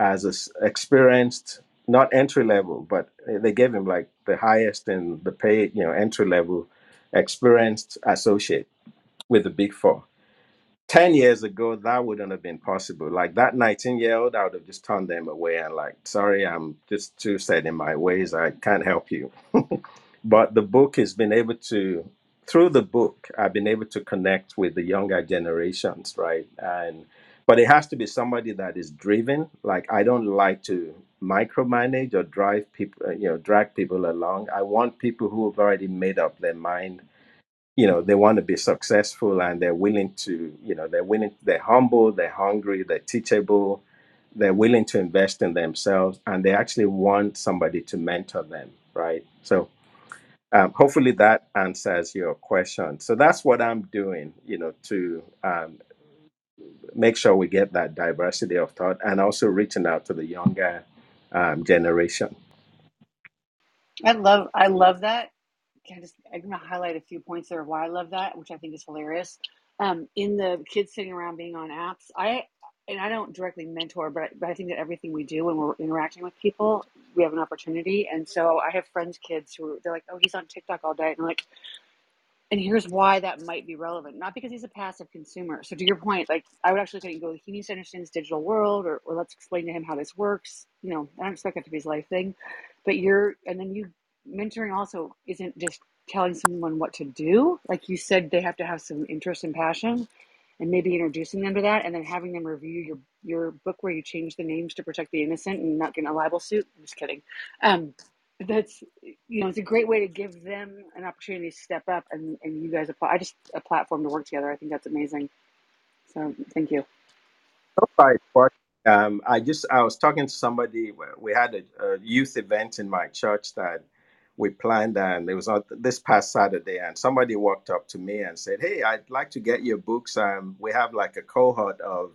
as an experienced, not entry level, but eh, they gave him like the highest in the pay, you know, entry level experienced associate with the big four. 10 years ago, that wouldn't have been possible. Like that 19 year old, I would have just turned them away and, like, sorry, I'm just too set in my ways. I can't help you. but the book has been able to, through the book, I've been able to connect with the younger generations, right? And, but it has to be somebody that is driven. Like, I don't like to micromanage or drive people, uh, you know, drag people along. I want people who have already made up their mind you know they want to be successful and they're willing to you know they're willing they're humble they're hungry they're teachable they're willing to invest in themselves and they actually want somebody to mentor them right so um, hopefully that answers your question so that's what i'm doing you know to um, make sure we get that diversity of thought and also reaching out to the younger um, generation I love I love that. Can I just I'm gonna highlight a few points there of why I love that, which I think is hilarious. Um, in the kids sitting around being on apps, I and I don't directly mentor, but but I think that everything we do when we're interacting with people, we have an opportunity. And so I have friends, kids who they're like, "Oh, he's on TikTok all day," and I'm like, and here's why that might be relevant. Not because he's a passive consumer. So to your point, like I would actually go, he needs to understand this digital world, or, or let's explain to him how this works. You know, I don't expect that to be his life thing, but you're, and then you mentoring also isn't just telling someone what to do. Like you said, they have to have some interest and passion, and maybe introducing them to that, and then having them review your your book where you change the names to protect the innocent and not get in a libel suit. I'm just kidding. Um, that's you know it's a great way to give them an opportunity to step up and, and you guys apply i just a platform to work together i think that's amazing so thank you Right. But um, I just I was talking to somebody. We had a, a youth event in my church that we planned, and it was on this past Saturday. And somebody walked up to me and said, "Hey, I'd like to get your books. Um, we have like a cohort of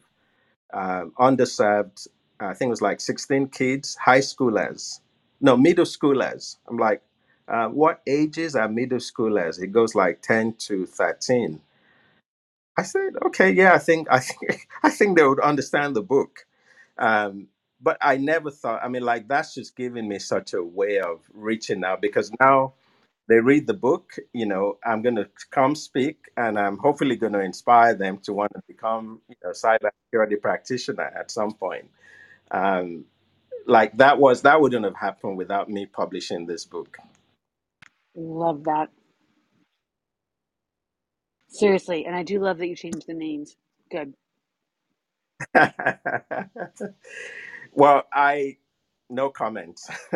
um, underserved. I think it was like 16 kids, high schoolers, no middle schoolers. I'm like, uh, what ages are middle schoolers? It goes like 10 to 13. I said, okay, yeah, I think I think I think they would understand the book. Um, but I never thought. I mean, like that's just giving me such a way of reaching out because now they read the book. You know, I'm going to come speak, and I'm hopefully going to inspire them to want to become you know, cybersecurity practitioner at some point. Um, like that was that wouldn't have happened without me publishing this book. love that seriously and i do love that you changed the names good well, I no comments.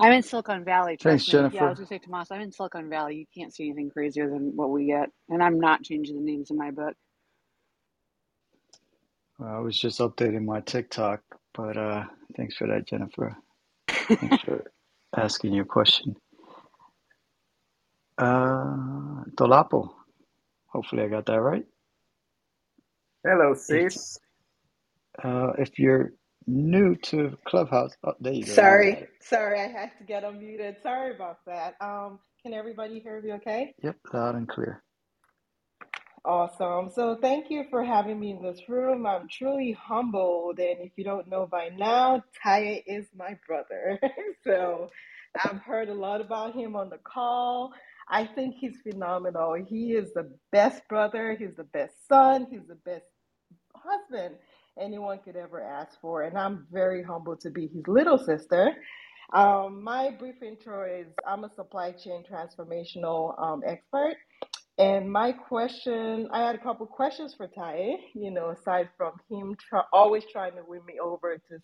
i'm in silicon valley Thanks, trust me yeah i was Jennifer. going to say tomas i'm in silicon valley you can't see anything crazier than what we get and i'm not changing the names in my book Well, I was just updating my TikTok, but uh, thanks for that, Jennifer. Thanks for asking your question. Uh, Tolapo. Hopefully, I got that right. Hello, If sis. uh, if you're new to Clubhouse, oh, there you go. Now I got Sorry, it. sorry, I had to get unmuted. Sorry about that. Um, can everybody hear me okay? Yep, loud and clear. Awesome. So thank you for having me in this room. I'm truly humbled. And if you don't know by now, Taiye is my brother. So I've heard a lot about him on the call. I think he's phenomenal. He is the best brother, he's the best son, he's the best husband anyone could ever ask for. And I'm very humbled to be his little sister. Um, my brief intro is I'm a supply chain transformational um, expert. And my question, I had a couple questions for Ty, you know, aside from him try, always trying to win me over to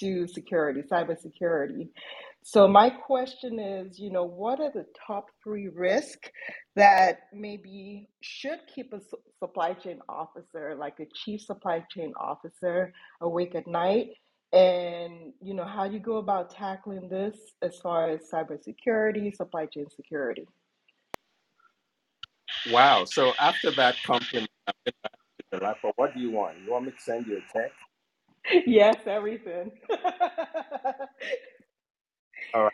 to security, cybersecurity. So my question is, you know, what are the top three risks that maybe should keep a supply chain officer, like a chief supply chain officer, awake at night? And, you know, how do you go about tackling this as far as cybersecurity, supply chain security? Wow. So after that compliment, I'm going to ask you the last one. What do you want? You want me to send you a text? yes, everything. All right.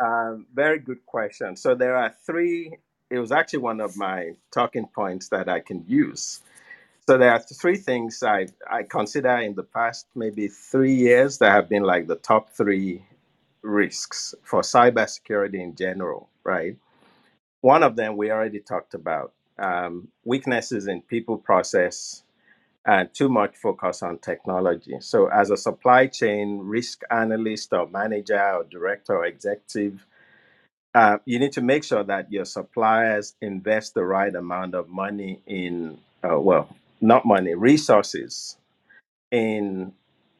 Um, very good question. So there are three. It was actually one of my talking points that I can use. So there are three things I I consider in the past maybe three years that have been like the top three risks for cybersecurity in general, right? One of them we already talked about um, weaknesses in people process and too much focus on technology. So, as a supply chain risk analyst or manager or director or executive, uh, you need to make sure that your suppliers invest the right amount of money in, uh, well, not money, resources in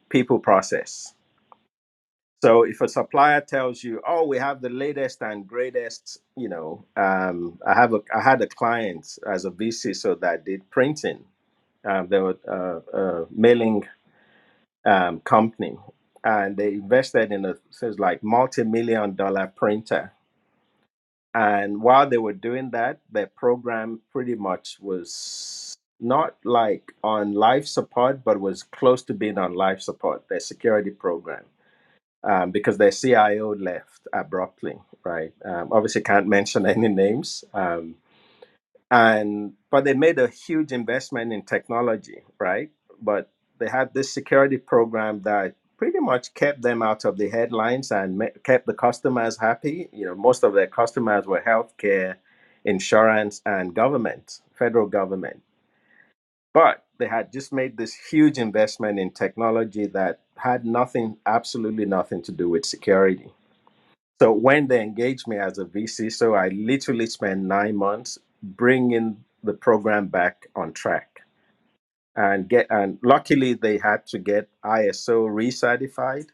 people process So if a supplier tells you, "Oh, we have the latest and greatest," you know, um, I have a I had a client as a VC so that did printing. Um, they were uh, a mailing um, company, and they invested in a it's like multi-million dollar printer. And while they were doing that, their program pretty much was not like on life support, but was close to being on life support. Their security program um, because their CIO left abruptly, right? Um, obviously, can't mention any names. Um, and but they made a huge investment in technology, right? But they had this security program that pretty much kept them out of the headlines and kept the customers happy. You know, most of their customers were healthcare, insurance, and government, federal government. But they had just made this huge investment in technology that had nothing, absolutely nothing to do with security so when they engaged me as a VC, so I literally spent nine months bringing the program back on track and get and luckily they had to get ISO recertified.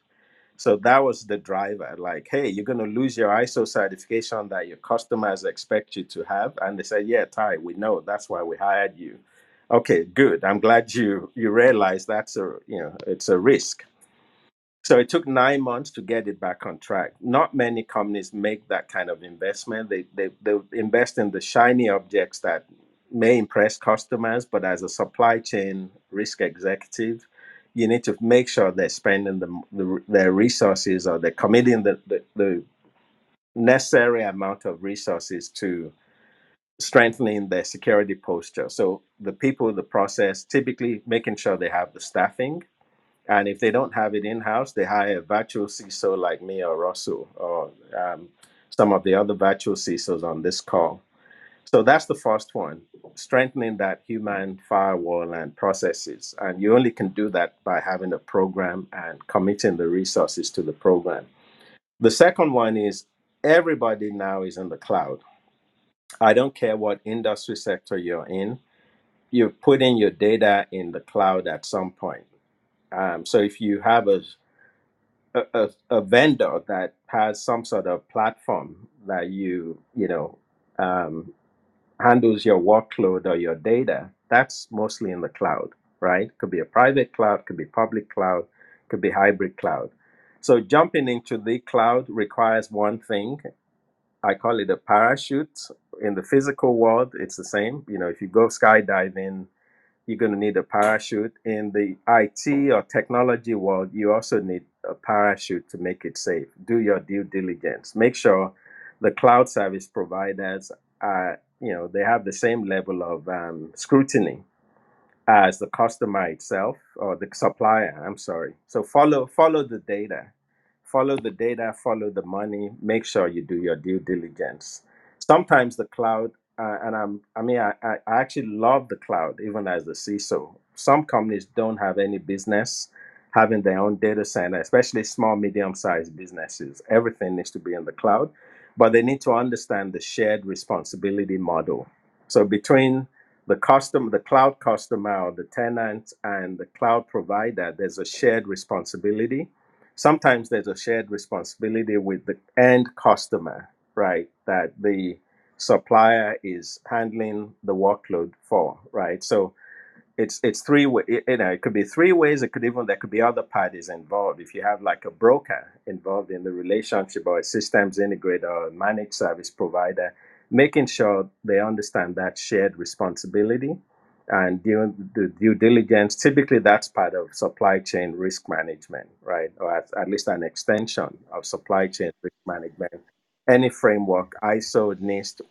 So that was the driver. Like, hey, you're gonna lose your ISO certification that your customers expect you to have. And they said, Yeah, Ty, we know that's why we hired you. Okay, good. I'm glad you you realize that's a you know it's a risk. So it took nine months to get it back on track. Not many companies make that kind of investment. They, they, they invest in the shiny objects that may impress customers, but as a supply chain risk executive, you need to make sure they're spending the, the, their resources or they're committing the, the, the necessary amount of resources to strengthening their security posture. So the people, the process, typically making sure they have the staffing and if they don't have it in house, they hire a virtual CISO like me or Russell or um, some of the other virtual CISOs on this call. So that's the first one strengthening that human firewall and processes. And you only can do that by having a program and committing the resources to the program. The second one is everybody now is in the cloud. I don't care what industry sector you're in, you're putting your data in the cloud at some point. Um, so if you have a a, a, a vendor that has some sort of platform that you you know um, handles your workload or your data that's mostly in the cloud right? Could be a private cloud could be public cloud could be hybrid cloud. So jumping into the cloud requires one thing. I call it a parachute in the physical world it's the same you know if you go skydiving you're going to need a parachute. In the IT or technology world, you also need a parachute to make it safe. Do your due diligence. Make sure the cloud service providers are, you know, they have the same level of um, scrutiny as the customer itself or the supplier. I'm sorry. So follow follow the data, follow the data, follow the money. Make sure you do your due diligence. Sometimes the cloud, uh, and I'm I mean I, I actually love the cloud even as a CISO. Some companies don't have any business having their own data center, especially small medium sized businesses. Everything needs to be in the cloud, but they need to understand the shared responsibility model. So between the customer, the cloud customer or the tenant and the cloud provider, there's a shared responsibility. Sometimes there's a shared responsibility with the end customer, right? That the supplier is handling the workload for, right? So it's it's three way you know it could be three ways it could even there could be other parties involved if you have like a broker involved in the relationship or a systems integrator or a managed service provider making sure they understand that shared responsibility and doing the due diligence typically that's part of supply chain risk management right or at, at least an extension of supply chain risk management any framework iso NIST,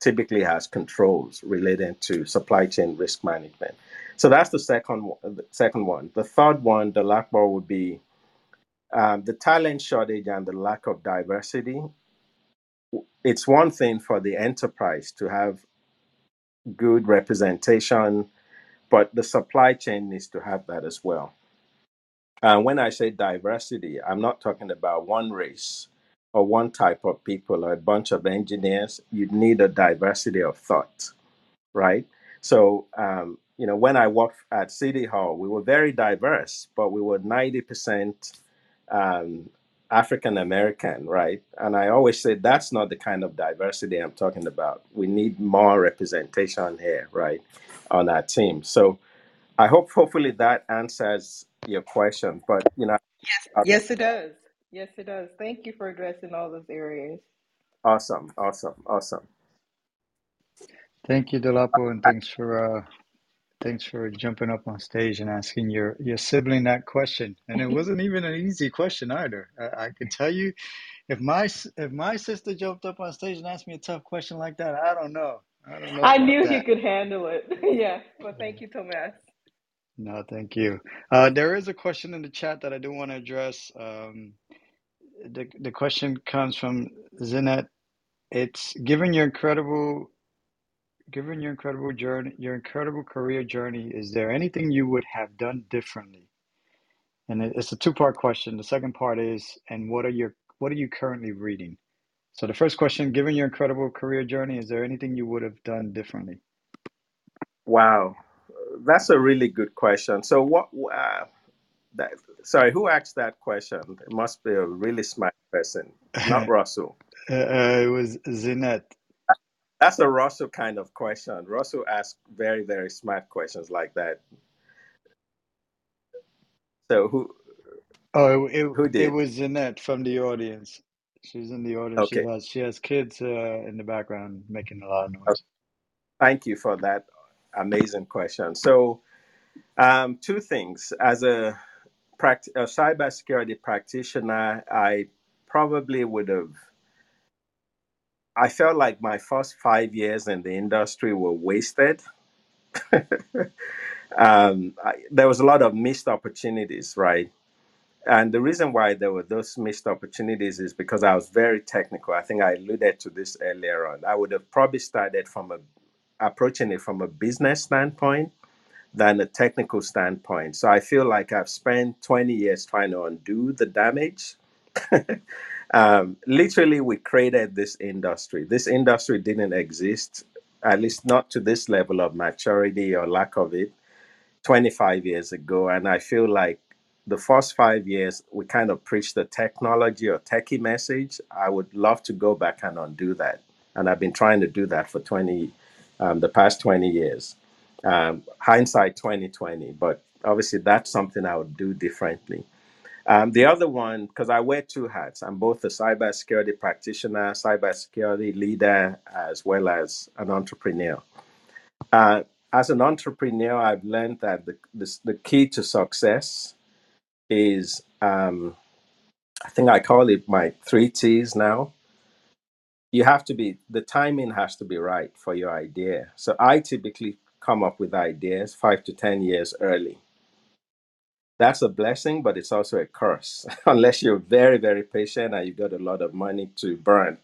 typically has controls relating to supply chain risk management. So that's the second one. The second one. The third one, the lack bar would be um, the talent shortage and the lack of diversity. It's one thing for the enterprise to have good representation, but the supply chain needs to have that as well. And when I say diversity, I'm not talking about one race or one type of people or a bunch of engineers. You need a diversity of thought right? So, um, you know, when I worked at City Hall, we were very diverse, but we were 90% um, African American, right? And I always say that's not the kind of diversity I'm talking about. We need more representation here, right, on our team. So I hope hopefully that answers your question. But you know, uh, Yes, it does. Yes, it does. Thank you for addressing all those areas. awesome, awesome, awesome. Thank you, Dolapo, and thanks for uh, thanks for jumping up on stage and asking your your sibling that question. And it wasn't even an easy question either. I, I can tell you, if my s- if my sister jumped up on stage and asked me a tough question like that, I don't know. I don't know I about knew he that. could handle it. yeah. Well, thank you, Tomas. No, thank you. Uh, there is a question in the chat that I do want to address. Um, the the question comes from Zinette. It's given your incredible given your incredible journey, your incredible career journey, is there anything you would have done differently? And it- it's a two-part question. The second part is, and what are your what are you currently reading? So the first question, given your incredible career journey, is there anything you would have done differently? Wow, that's a really good question. So what? Uh, That, sorry, who asked that question? It must be a really smart person, not Russell. Uh, uh, it was Zinette. That's a Russell kind of question. Russell asks very, very smart questions like that. So who Oh, it, who it was Zinette from the audience. She's in the audience. She has she has kids uh, in the background making a lot of noise. Thank you for that amazing question. So, um, two things. As a, pract- a cybersecurity practitioner, I probably would have. I felt like my first five years in the industry were wasted. um, I, there was a lot of missed opportunities, right? And the reason why there were those missed opportunities is because I was very technical. I think I alluded to this earlier on. I would have probably started from a approaching it from a business standpoint than a technical standpoint. So I feel like I've spent 20 years trying to undo the damage. um, literally, we created this industry. This industry didn't exist, at least not to this level of maturity or lack of it 25 years ago. And I feel like the first five years, we kind of preached the technology or techie message. I would love to go back and undo that. And I've been trying to do that for 20, um, the past 20 years. Um, hindsight 2020, but obviously that's something I would do differently. Um, the other one, because I wear two hats, I'm both a cybersecurity practitioner, cybersecurity leader, as well as an entrepreneur. Uh, as an entrepreneur, I've learned that the, the, the key to success is, um, I think I call it my three T's now. You have to be, the timing has to be right for your idea. So I typically come up with ideas five to 10 years early. That's a blessing, but it's also a curse unless you're very, very patient and you've got a lot of money to burn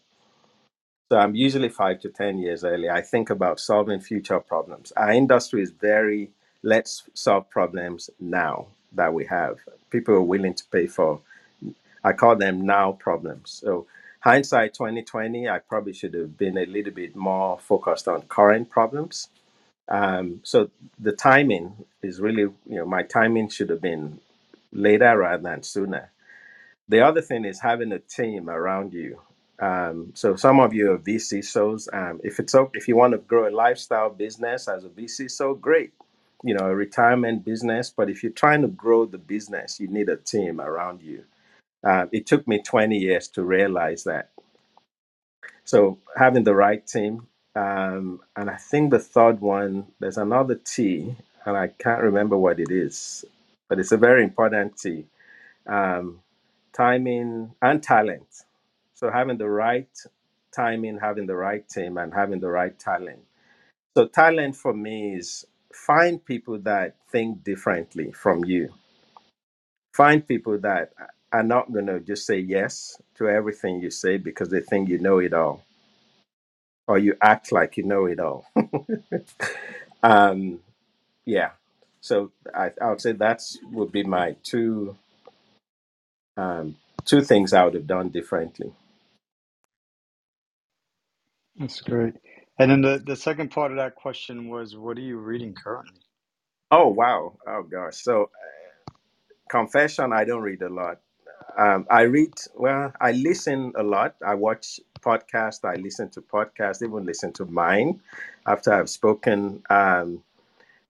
So I'm usually five to 10 years early. I think about solving future problems. Our industry is very, let's solve problems now that we have. People are willing to pay for, I call them now problems. So hindsight 2020, I probably should have been a little bit more focused on current problems. Um, so the timing is really, you know, my timing should have been later rather than sooner the other thing is having a team around you. Um, so some of you are vCISOs. Um, if it's okay, if you want to grow a lifestyle business as a vCISO, great. You know, a retirement business. But if you're trying to grow the business, you need a team around you. Um, it took me 20 years to realize that. So having the right team. Um, and I think the third one, there's another T, and I can't remember what it is, but it's a very important T um, timing and talent. So having the right timing, having the right team, and having the right talent. So talent for me is find people that think differently from you. Find people that are not going to just say yes to everything you say because they think you know it all or you act like you know it all. um, yeah. So I, I would say that's would be my two um, two things I would have done differently. That's great. And then the, the second part of that question was, what are you reading currently? Oh wow! Oh gosh! So confession, I don't read a lot. Um, I read, well, I listen a lot. I watch podcasts, I listen to podcasts, even listen to mine after I've spoken. Um,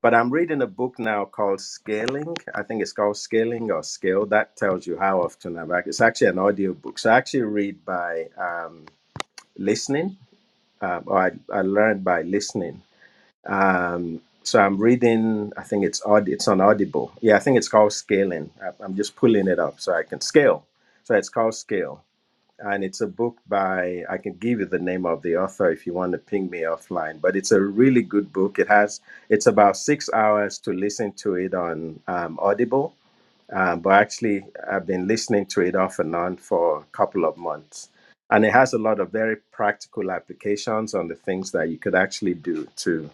but I'm reading a book now called Scaling. I think it's called Scaling or Scale. That tells you how often I'm act- It's actually an audio book. So I actually read by um, listening, um, or I, I learned by listening. Um, so I'm reading. I think it's aud- It's on Audible. Yeah, I think it's called Scaling. I- I'm just pulling it up so I can scale. So it's called Scale, and it's a book by. I can give you the name of the author if you want to ping me offline. But it's a really good book. It has. It's about six hours to listen to it on um, Audible. Um, but actually, I've been listening to it off and on for a couple of months. And it has a lot of very practical applications on the things that you could actually do to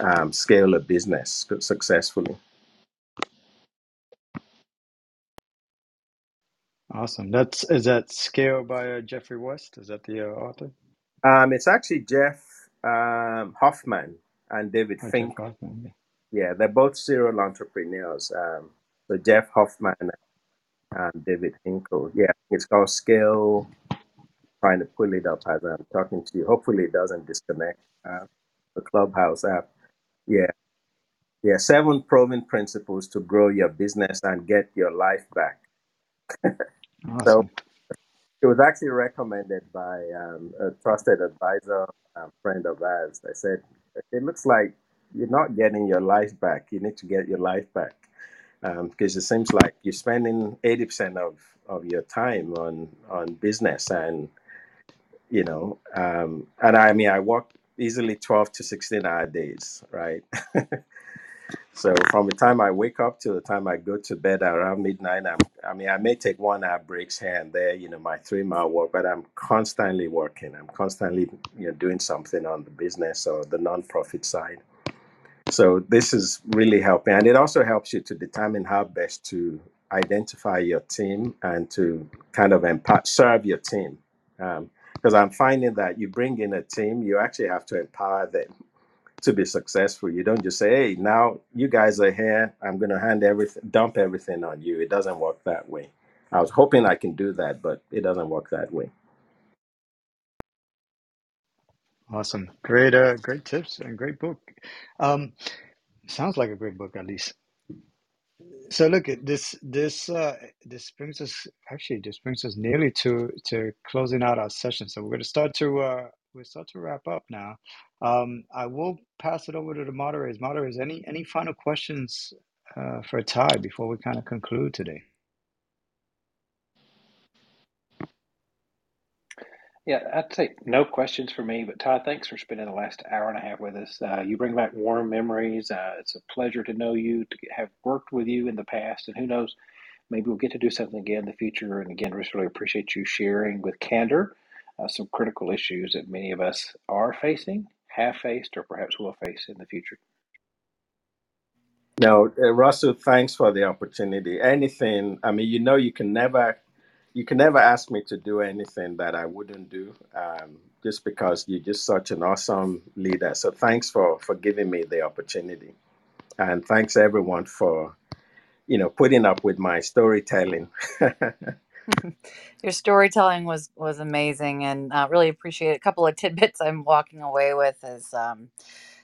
um, scale a business successfully. Awesome. That's is that Scale by uh, Geoffrey West? Is that the uh, author? Um, it's actually Jeff um, Hoffman and David Oh, Fink. Hoffman. Yeah, they're both serial entrepreneurs. Um, so Jeff Hoffman and David Finkel. Yeah, it's called Scale. Trying to pull it up as I'm talking to you. Hopefully, it doesn't disconnect. Uh, the Clubhouse app. Yeah, yeah. Seven proven principles to grow your business and get your life back. So Awesome. It was actually recommended by um, a trusted advisor, um, friend of ours. They said, it looks like you're not getting your life back. You need to get your life back. Um, because it seems like you're spending 80% of, of your time on, on business. And, you know, um, and I mean, I work easily 12 to 16 hour days, right? So from the time I wake up to the time I go to bed around midnight, I'm, I mean, I may take one hour breaks here and there, you know, my three mile walk, but I'm constantly working. I'm constantly, you know, doing something on the business or the nonprofit side. So this is really helping, and it also helps you to determine how best to identify your team and to kind of empower, serve your team. Um, Because I'm finding that you bring in a team, you actually have to empower them to be successful. You don't just say, "Hey, now you guys are here. I'm going to hand everything, dump everything on you." It doesn't work that way. I was hoping I can do that, but it doesn't work that way. Awesome. Great. Uh, great tips and great book. Um, sounds like a great book at least. So look at this. This uh, this brings us actually this brings us nearly to to closing out our session. So we're going to start to uh, we start to wrap up now. Um, I will pass it over to the moderators. Moderators, any any final questions uh, for Ty before we kind of conclude today? Yeah, I'd say no questions for me, but Todd, thanks for spending the last hour and a half with us. Uh, you bring back warm memories. Uh, it's a pleasure to know you, to have worked with you in the past, and who knows, maybe we'll get to do something again in the future. And again, just really appreciate you sharing with candor uh, some critical issues that many of us are facing, have faced, or perhaps will face in the future. No, uh, Russell, thanks for the opportunity. Anything, I mean, you know, you can never, you can never ask me to do anything that I wouldn't do, um, just because you're just such an awesome leader. So thanks for for giving me the opportunity, and thanks everyone for you know putting up with my storytelling. Your storytelling was was amazing, and uh, really appreciate it. a couple of tidbits I'm walking away with is um,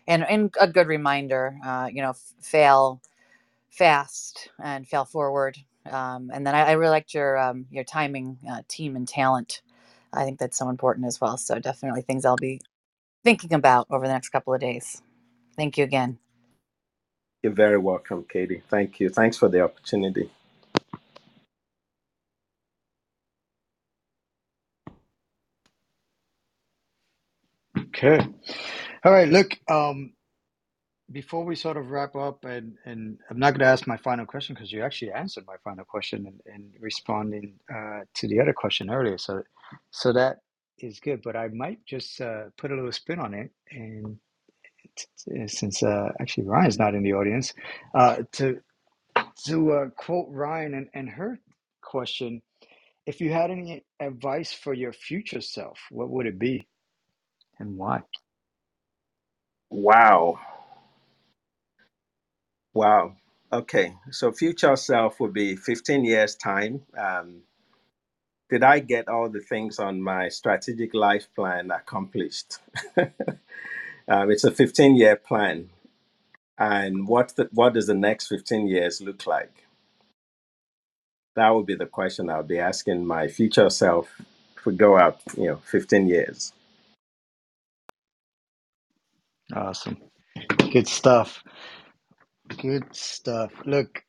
and and a good reminder. Uh, you know, f- fail fast and fail forward. Um, and then I, I really liked your um, your timing, uh, team, and talent. I think that's so important as well. So definitely things I'll be thinking about over the next couple of days. Thank you again. You're very welcome, Katie. Thank you. Thanks for the opportunity. Okay. All right. Look, um, before we sort of wrap up, and and I'm not going to ask my final question because you actually answered my final question in, in responding uh, to the other question earlier. So, so that is good. But I might just uh, put a little spin on it, and t- t- since uh, actually Ryan's not in the audience, uh, to to uh, quote Ryan and, and her question, if you had any advice for your future self, what would it be, and why? Wow. Wow. Okay. So future self would be 15 years time. Um, did I get all the things on my strategic life plan accomplished? um, it's a 15 year plan. And what, the, what does the next 15 years look like? That would be the question I'll be asking my future self if we go out, you know, 15 years. Awesome. Good stuff. Good stuff. Look,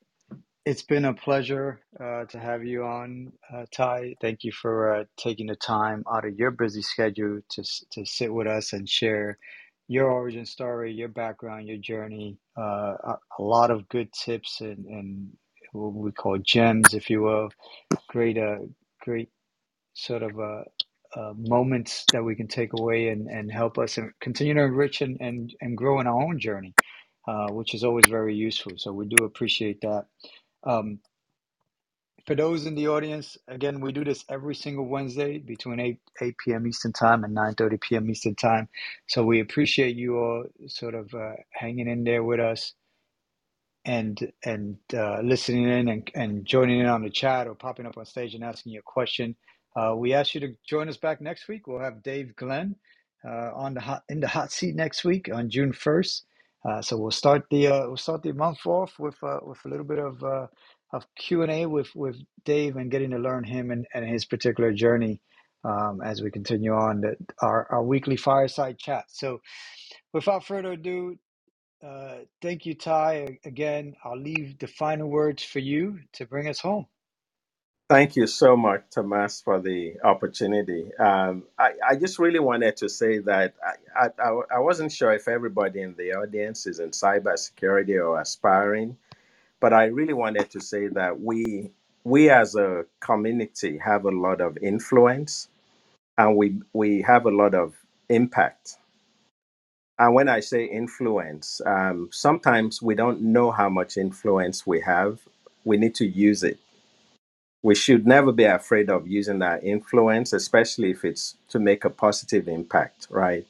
it's been a pleasure uh, to have you on, uh, Ty. Thank you for uh, taking the time out of your busy schedule to to sit with us and share your origin story, your background, your journey. Uh, a, a lot of good tips and, and what we call gems, if you will. Great, uh, great sort of uh, uh, moments that we can take away and, and help us and continue to enrich and, and, and grow in our own journey, uh, which is always very useful. So we do appreciate that. Um, for those in the audience, again, we do this every single Wednesday between 8, 8 p.m. Eastern Time and 9.30 p.m. Eastern Time. So we appreciate you all sort of uh, hanging in there with us and and uh, listening in and, and joining in on the chat or popping up on stage and asking you a question. Uh, we ask you to join us back next week. We'll have Dave Glenn uh, on the hot in the hot seat next week on June first. Uh, so we'll start the uh, we'll start the month off with uh, with a little bit of uh, of Q and A with with Dave and getting to learn him and, and his particular journey um, as we continue on the, our our weekly fireside chat. So without further ado, uh, thank you, Ty. Again, I'll leave the final words for you to bring us home. Thank you so much, Tomas, for the opportunity. Um, I, I just really wanted to say that I, I, I wasn't sure if everybody in the audience is in cybersecurity or aspiring, but I really wanted to say that we we as a community have a lot of influence and we we have a lot of impact. And when I say influence, um, sometimes we don't know how much influence we have. We need to use it we should never be afraid of using that influence, especially if it's to make a positive impact, right?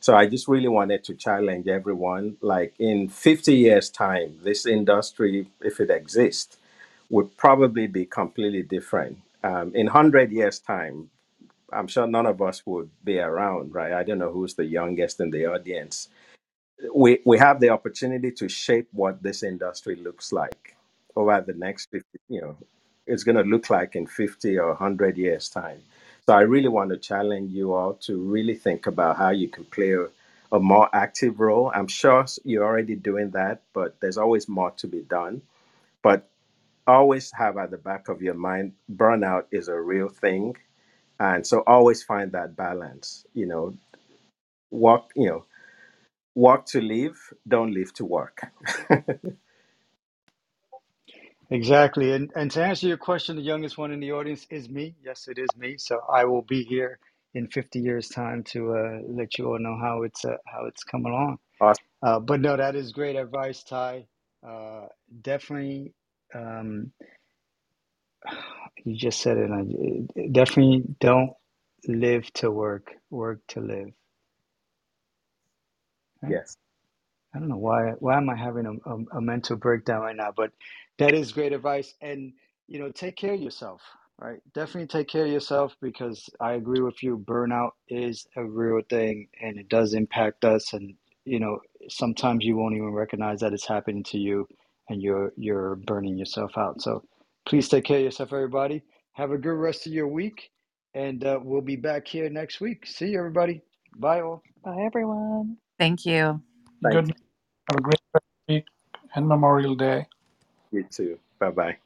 So I just really wanted to challenge everyone. Like in 50 years' time, this industry, if it exists, would probably be completely different. Um, in 100 years' time, I'm sure none of us would be around, right? I don't know who's the youngest in the audience we we have the opportunity to shape what this industry looks like over the next 50 you know it's going to look like in 50 or 100 years time. So i really want to challenge you all to really think about how you can play a, a more active role. I'm sure you're already doing that but there's always more to be done. But always have at the back of your mind burnout is a real thing. And so always find that balance you know. Walk, you know Work to live, don't live to work. Exactly. And and to answer your question, the youngest one in the audience is me. Yes, it is me. So I will be here in 50 years' time to uh, let you all know how it's uh, how it's coming along. awesome. Uh, but no, that is great advice, Ty. Uh, definitely, um, you just said it. I, definitely don't live to work, work to live. Right? Yes. I don't know why why am I having a, a, a mental breakdown right now, but that is great advice. And you know, take care of yourself, right? Definitely take care of yourself because I agree with you. Burnout is a real thing, and it does impact us. And you know, sometimes you won't even recognize that it's happening to you, and you're you're burning yourself out. So please take care of yourself, everybody. Have a good rest of your week, and uh, we'll be back here next week. See you, everybody. Bye, all. Bye, everyone. Thank you. Thank Good. Have a great week and Memorial Day. you too. Bye bye.